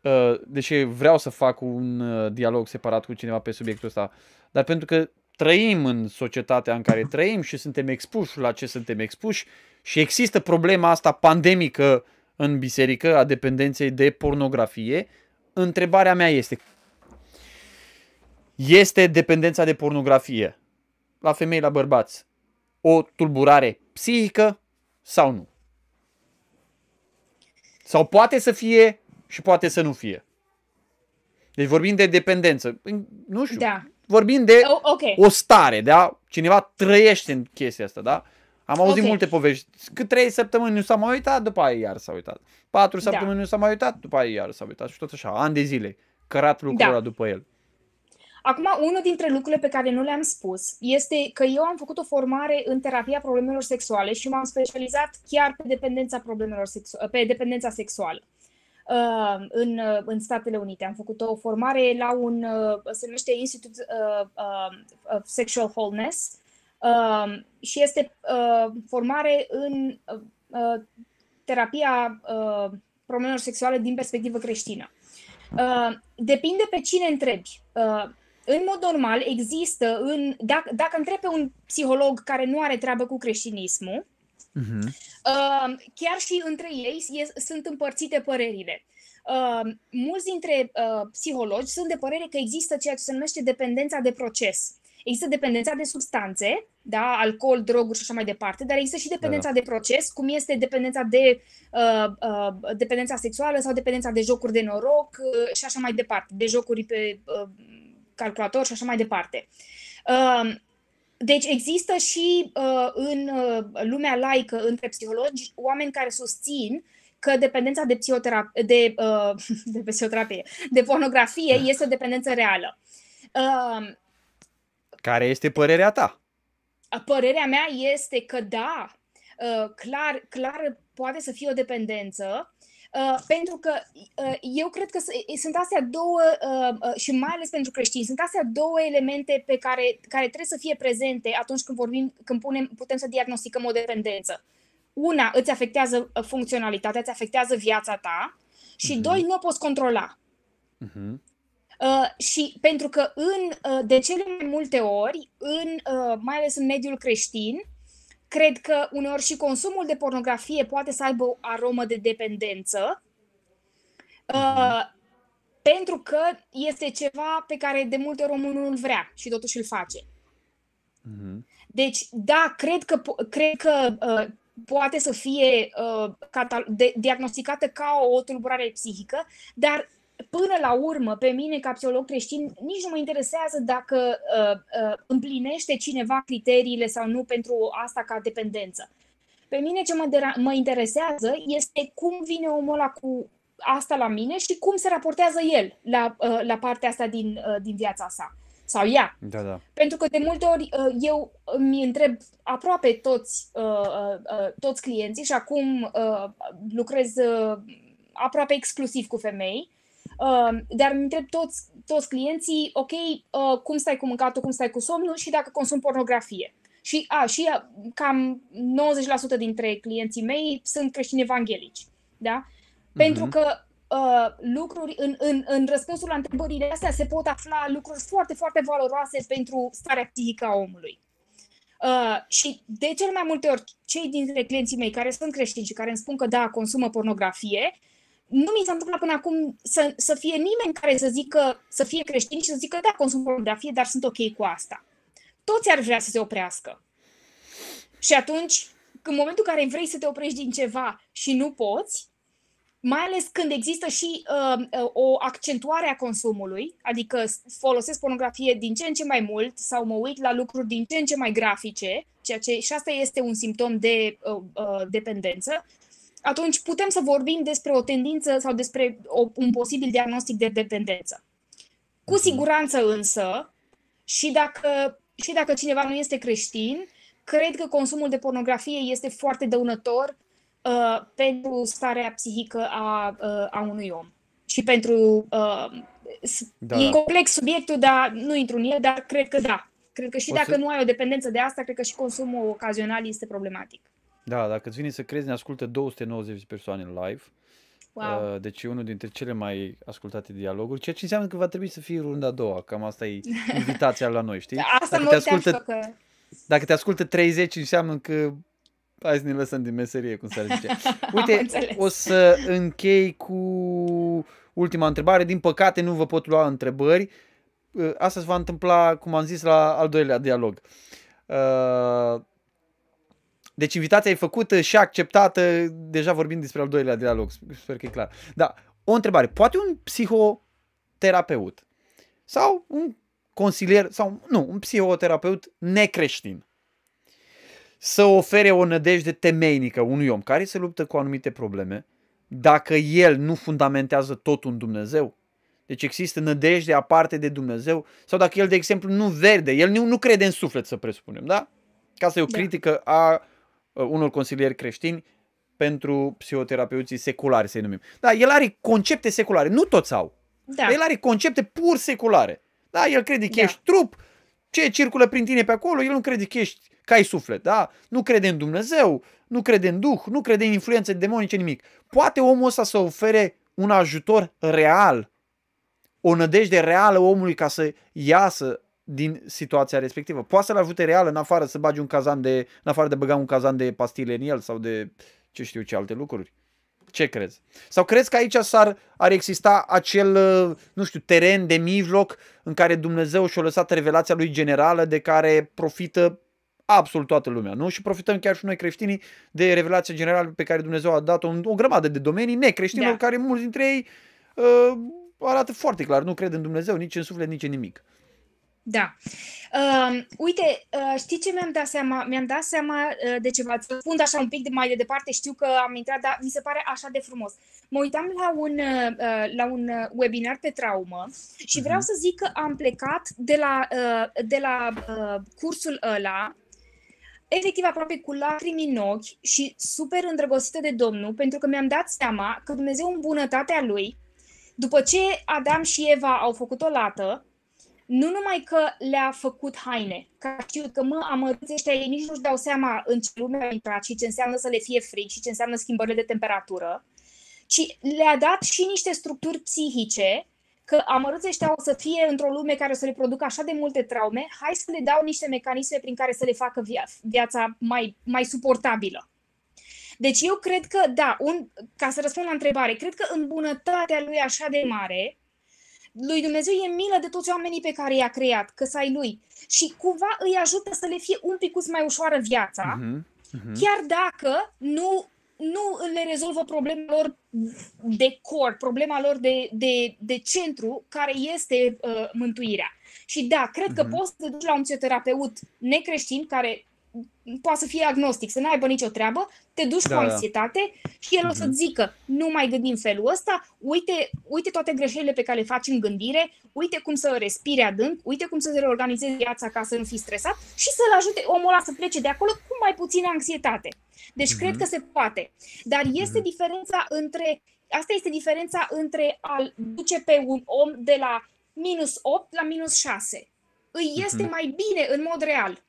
uh, deși vreau să fac un uh, dialog separat cu cineva pe subiectul ăsta, dar pentru că trăim în societatea în care trăim și suntem expuși la ce suntem expuși și există problema asta pandemică în biserică a dependenței de pornografie, întrebarea mea este este dependența de pornografie la femei, la bărbați, o tulburare psihică sau nu? Sau poate să fie și poate să nu fie. Deci vorbim de dependență. Nu știu. Da. Vorbim de oh, okay. o stare, da? Cineva trăiește în chestia asta, da? Am auzit okay. multe povești. Cât trei săptămâni nu s-a mai uitat, după aia iar s-a uitat. Patru da. săptămâni nu s-a mai uitat, după aia iar s-a uitat. Și tot așa, ani de zile. Cărat lucrul da. după el. Acum, unul dintre lucrurile pe care nu le-am spus este că eu am făcut o formare în terapia problemelor sexuale și m-am specializat chiar pe dependența problemelor sexu- pe dependența sexuală. Uh, în, uh, în Statele Unite. Am făcut o formare la un, uh, se numește Institute uh, uh, of Sexual Wholeness uh, și este uh, formare în uh, terapia uh, problemelor sexuale din perspectivă creștină. Uh, depinde pe cine întrebi. Uh, în mod normal există, în, dacă, dacă întrebi pe un psiholog care nu are treabă cu creștinismul, uh-huh. uh, chiar și între ei e, sunt împărțite părerile. Uh, mulți dintre uh, psihologi sunt de părere că există ceea ce se numește dependența de proces. Există dependența de substanțe, da, alcool, droguri și așa mai departe, dar există și dependența da, da. de proces, cum este dependența de uh, uh, dependența sexuală sau dependența de jocuri de noroc uh, și așa mai departe, de jocuri pe uh, calculator și așa mai departe. Uh, deci există și uh, în uh, lumea laică, între psihologi, oameni care susțin că dependența de, psihoterapie, de, uh, de psihoterapie, de pornografie da. este o dependență reală. Uh, care este părerea ta? Părerea mea este că da, uh, clar, clar poate să fie o dependență, Uh, pentru că uh, eu cred că sunt astea două, uh, uh, și mai ales pentru creștini, sunt astea două elemente pe care, care trebuie să fie prezente atunci când vorbim, când punem, putem să diagnosticăm o dependență. Una, îți afectează uh, funcționalitatea, îți afectează viața ta și uh-huh. doi, nu o poți controla. Uh-huh. Uh, și pentru că în, uh, de cele mai multe ori, în, uh, mai ales în mediul creștin, Cred că uneori și consumul de pornografie poate să aibă o aromă de dependență, uh, pentru că este ceva pe care de multe ori omul nu îl vrea și totuși îl face. Uh-huh. Deci, da, cred că, cred că uh, poate să fie uh, catal- de- diagnosticată ca o tulburare psihică, dar până la urmă, pe mine, ca psiholog creștin, nici nu mă interesează dacă uh, uh, împlinește cineva criteriile sau nu pentru asta ca dependență. Pe mine ce mă, dera- mă interesează este cum vine omul ăla cu asta la mine și cum se raportează el la, uh, la partea asta din, uh, din viața sa sau ea. Da, da. Pentru că de multe ori uh, eu îmi întreb aproape toți, uh, uh, toți clienții și acum lucrez aproape exclusiv cu femei Uh, dar îmi întreb toți, toți clienții, ok, uh, cum stai cu mâncatul, cum stai cu somnul și dacă consum pornografie. Și, a, și a, cam 90% dintre clienții mei sunt creștini evanghelici. Da? Uh-huh. Pentru că uh, lucruri, în, în, în răspunsul la întrebările astea se pot afla lucruri foarte, foarte valoroase pentru starea psihică a omului. Uh, și de cel mai multe ori, cei dintre clienții mei care sunt creștini și care îmi spun că da, consumă pornografie, nu mi s-a întâmplat până acum să, să fie nimeni care să zică, să fie creștin și să zică, da, consum pornografie, dar sunt ok cu asta. Toți ar vrea să se oprească. Și atunci, în momentul în care vrei să te oprești din ceva și nu poți, mai ales când există și uh, uh, o accentuare a consumului, adică folosesc pornografie din ce în ce mai mult sau mă uit la lucruri din ce în ce mai grafice, ceea ce și asta este un simptom de uh, uh, dependență, atunci putem să vorbim despre o tendință sau despre o, un posibil diagnostic de dependență. Cu mhm. siguranță însă, și dacă și dacă cineva nu este creștin, cred că consumul de pornografie este foarte dăunător uh, pentru starea psihică a, uh, a unui om. Și pentru. Uh, da. E complex subiectul, dar nu intru în el, dar cred că da. Cred că și o dacă să... nu ai o dependență de asta, cred că și consumul ocazional este problematic. Da, dacă îți vine să crezi, ne ascultă 290 de persoane în live. Wow. Uh, deci e unul dintre cele mai ascultate dialoguri, ceea ce înseamnă că va trebui să fie runda a doua. Cam asta e invitația la noi, știi? Asta dacă, te ascultă, că... dacă te ascultă 30, înseamnă că hai să ne lăsăm din meserie, cum s-ar zice. Uite, o să închei cu ultima întrebare. Din păcate nu vă pot lua întrebări. Uh, asta se va întâmpla, cum am zis, la al doilea dialog. Uh, deci invitația e făcută și acceptată, deja vorbim despre al doilea dialog, sper că e clar. Da, o întrebare. Poate un psihoterapeut sau un consilier, sau nu, un psihoterapeut necreștin să ofere o nădejde temeinică unui om care se luptă cu anumite probleme, dacă el nu fundamentează totul în Dumnezeu? Deci există nădejde aparte de Dumnezeu? Sau dacă el, de exemplu, nu verde, el nu, nu crede în suflet, să presupunem, da? Ca să e o da. critică a Uh, unor consilieri creștini pentru psihoterapeuții seculari, să-i numim. Da, el are concepte seculare, nu toți au. Da. El are concepte pur seculare. Da, el crede că da. ești trup, ce circulă prin tine pe acolo, el nu crede că ești că ai suflet, da? Nu crede în Dumnezeu, nu crede în Duh, nu crede în influențe demonice, nimic. Poate omul ăsta să ofere un ajutor real, o nădejde reală omului ca să iasă din situația respectivă. Poate să-l ajute real în afară să bagi un cazan de, în afară de băga un cazan de pastile în el sau de ce știu ce alte lucruri. Ce crezi? Sau crezi că aici s-ar, ar exista acel, nu știu, teren de mijloc în care Dumnezeu și-a lăsat revelația lui generală de care profită absolut toată lumea, nu? Și profităm chiar și noi creștinii de revelația generală pe care Dumnezeu a dat-o în o grămadă de domenii necreștinilor, da. care mulți dintre ei uh, arată foarte clar, nu cred în Dumnezeu, nici în suflet, nici în nimic. Da. Uh, uite, uh, știi ce mi-am dat seama? Mi-am dat seama uh, de ceva. Îți spun așa un pic de mai de departe, știu că am intrat, dar mi se pare așa de frumos. Mă uitam la un, uh, la un webinar pe traumă și vreau uh-huh. să zic că am plecat de la, uh, de la uh, cursul ăla efectiv aproape cu lacrimi în ochi și super îndrăgostită de Domnul, pentru că mi-am dat seama că Dumnezeu în bunătatea Lui, după ce Adam și Eva au făcut o lată, nu numai că le-a făcut haine, că știu că mă amărâți ăștia, ei nici nu-și dau seama în ce lume au intrat și ce înseamnă să le fie frig și ce înseamnă schimbările de temperatură, ci le-a dat și niște structuri psihice că amărâți ăștia o să fie într-o lume care o să le producă așa de multe traume, hai să le dau niște mecanisme prin care să le facă via- viața mai, mai suportabilă. Deci eu cred că, da, un, ca să răspund la întrebare, cred că în bunătatea lui așa de mare, lui Dumnezeu e milă de toți oamenii pe care i-a creat, că să ai lui. Și cumva îi ajută să le fie un pic mai ușoară viața, uh-huh, uh-huh. chiar dacă nu, nu le rezolvă problema lor de cor, problema lor de, de, de centru, care este uh, mântuirea. Și da, cred uh-huh. că poți să te duci la un psihoterapeut necreștin care poate să fie agnostic, să nu aibă nicio treabă, te duci da, cu da. anxietate da. și el uh-huh. o să mhm. zică, nu mai gândim felul ăsta, uite, uite toate greșelile pe care le faci în gândire, uite cum să respiri adânc, uite cum să se reorganizezi viața ca să nu fii stresat și să-l ajute omul ăla să plece de acolo cu mai puțină anxietate. Deci uh-huh. cred că se poate. Dar este uh-huh. diferența între, asta este diferența între a duce pe un om de la minus 8 la minus 6. Îi este uh-huh. mai bine în mod real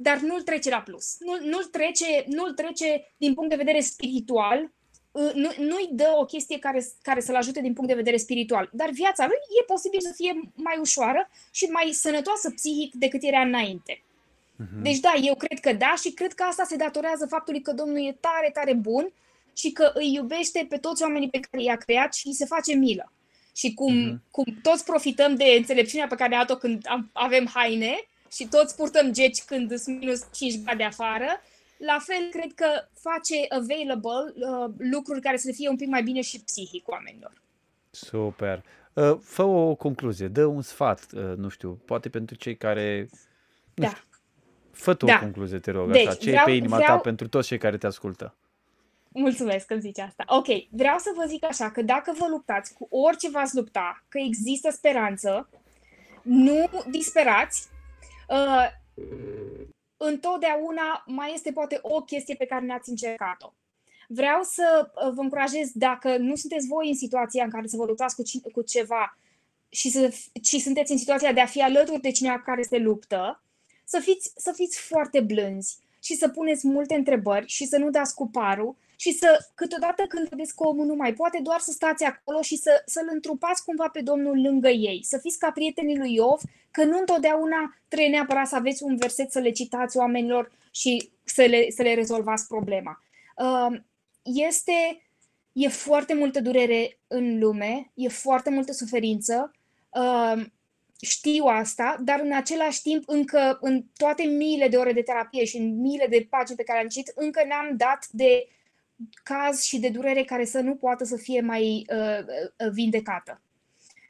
dar nu-l trece la plus. Nu, nu-l, trece, nu-l trece din punct de vedere spiritual, uh, nu, nu-i dă o chestie care, care să-l ajute din punct de vedere spiritual. Dar viața lui e posibil să fie mai ușoară și mai sănătoasă psihic decât era înainte. Uh-huh. Deci da, eu cred că da și cred că asta se datorează faptului că Domnul e tare, tare bun și că îi iubește pe toți oamenii pe care i-a creat și îi se face milă. Și cum, uh-huh. cum toți profităm de înțelepciunea pe care a dat-o când avem haine, și toți purtăm geci când sunt minus 5 grade afară, la fel cred că face available uh, lucruri care să le fie un pic mai bine și psihic oamenilor. Super. Uh, fă o concluzie, dă un sfat, uh, nu știu, poate pentru cei care... Da. fă tu da. o concluzie, te rog, deci, așa, ce vreau, e pe inima vreau... ta pentru toți cei care te ascultă. Mulțumesc că zici asta. Ok, vreau să vă zic așa, că dacă vă luptați cu orice v-ați lupta, că există speranță, nu disperați, Uh, întotdeauna mai este poate o chestie pe care ne-ați încercat-o. Vreau să uh, vă încurajez, dacă nu sunteți voi în situația în care să vă luptați cu, cu ceva și să, ci sunteți în situația de a fi alături de cineva care se luptă, să fiți, să fiți foarte blânzi și să puneți multe întrebări și să nu dați cu parul și să, câteodată când vedeți că omul nu mai poate, doar să stați acolo și să, să-l întrupați cumva pe Domnul lângă ei. Să fiți ca prietenii lui Iov, că nu întotdeauna trebuie neapărat să aveți un verset să le citați oamenilor și să le, să le rezolvați problema. Um, este, e foarte multă durere în lume, e foarte multă suferință, um, știu asta, dar în același timp încă în toate miile de ore de terapie și în miile de pagini pe care am citit, încă n-am dat de caz și de durere care să nu poată să fie mai uh, uh, vindecată.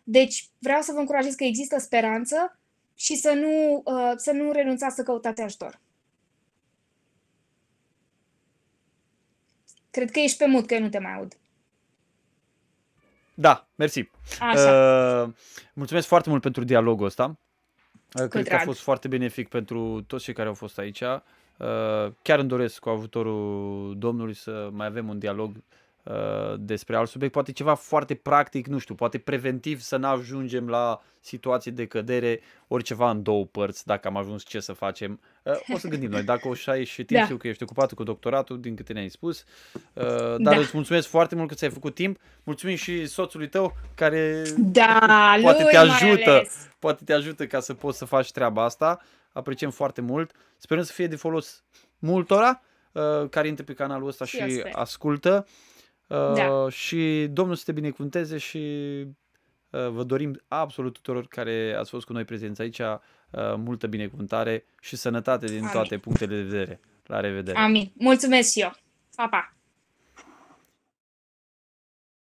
Deci vreau să vă încurajez că există speranță și să nu, uh, să nu renunțați să căutați ajutor. Cred că ești pe mut, că eu nu te mai aud. Da, mersi. Așa. Uh, mulțumesc foarte mult pentru dialogul ăsta. Uh, cred drag. că a fost foarte benefic pentru toți cei care au fost aici. Uh, chiar îmi doresc cu ajutorul Domnului să mai avem un dialog uh, despre alt subiect, poate ceva foarte practic, nu știu, poate preventiv să nu ajungem la situații de cădere, ori ceva în două părți, dacă am ajuns ce să facem. Uh, o să gândim noi, dacă o să ai și timp, da. știu că ești ocupat cu doctoratul, din câte ne-ai spus, dar da. îți mulțumesc foarte mult că ți-ai făcut timp, mulțumim și soțului tău care da, poate te ajută, poate te ajută ca să poți să faci treaba asta apreciem foarte mult. Sperăm să fie de folos multora uh, care intră pe canalul ăsta și, și ascultă. Uh, da. Și Domnul să te binecuvânteze și uh, vă dorim absolut tuturor care ați fost cu noi prezenți aici uh, multă binecuvântare și sănătate din Amin. toate punctele de vedere. La revedere! Amin! Mulțumesc și eu! Pa, pa!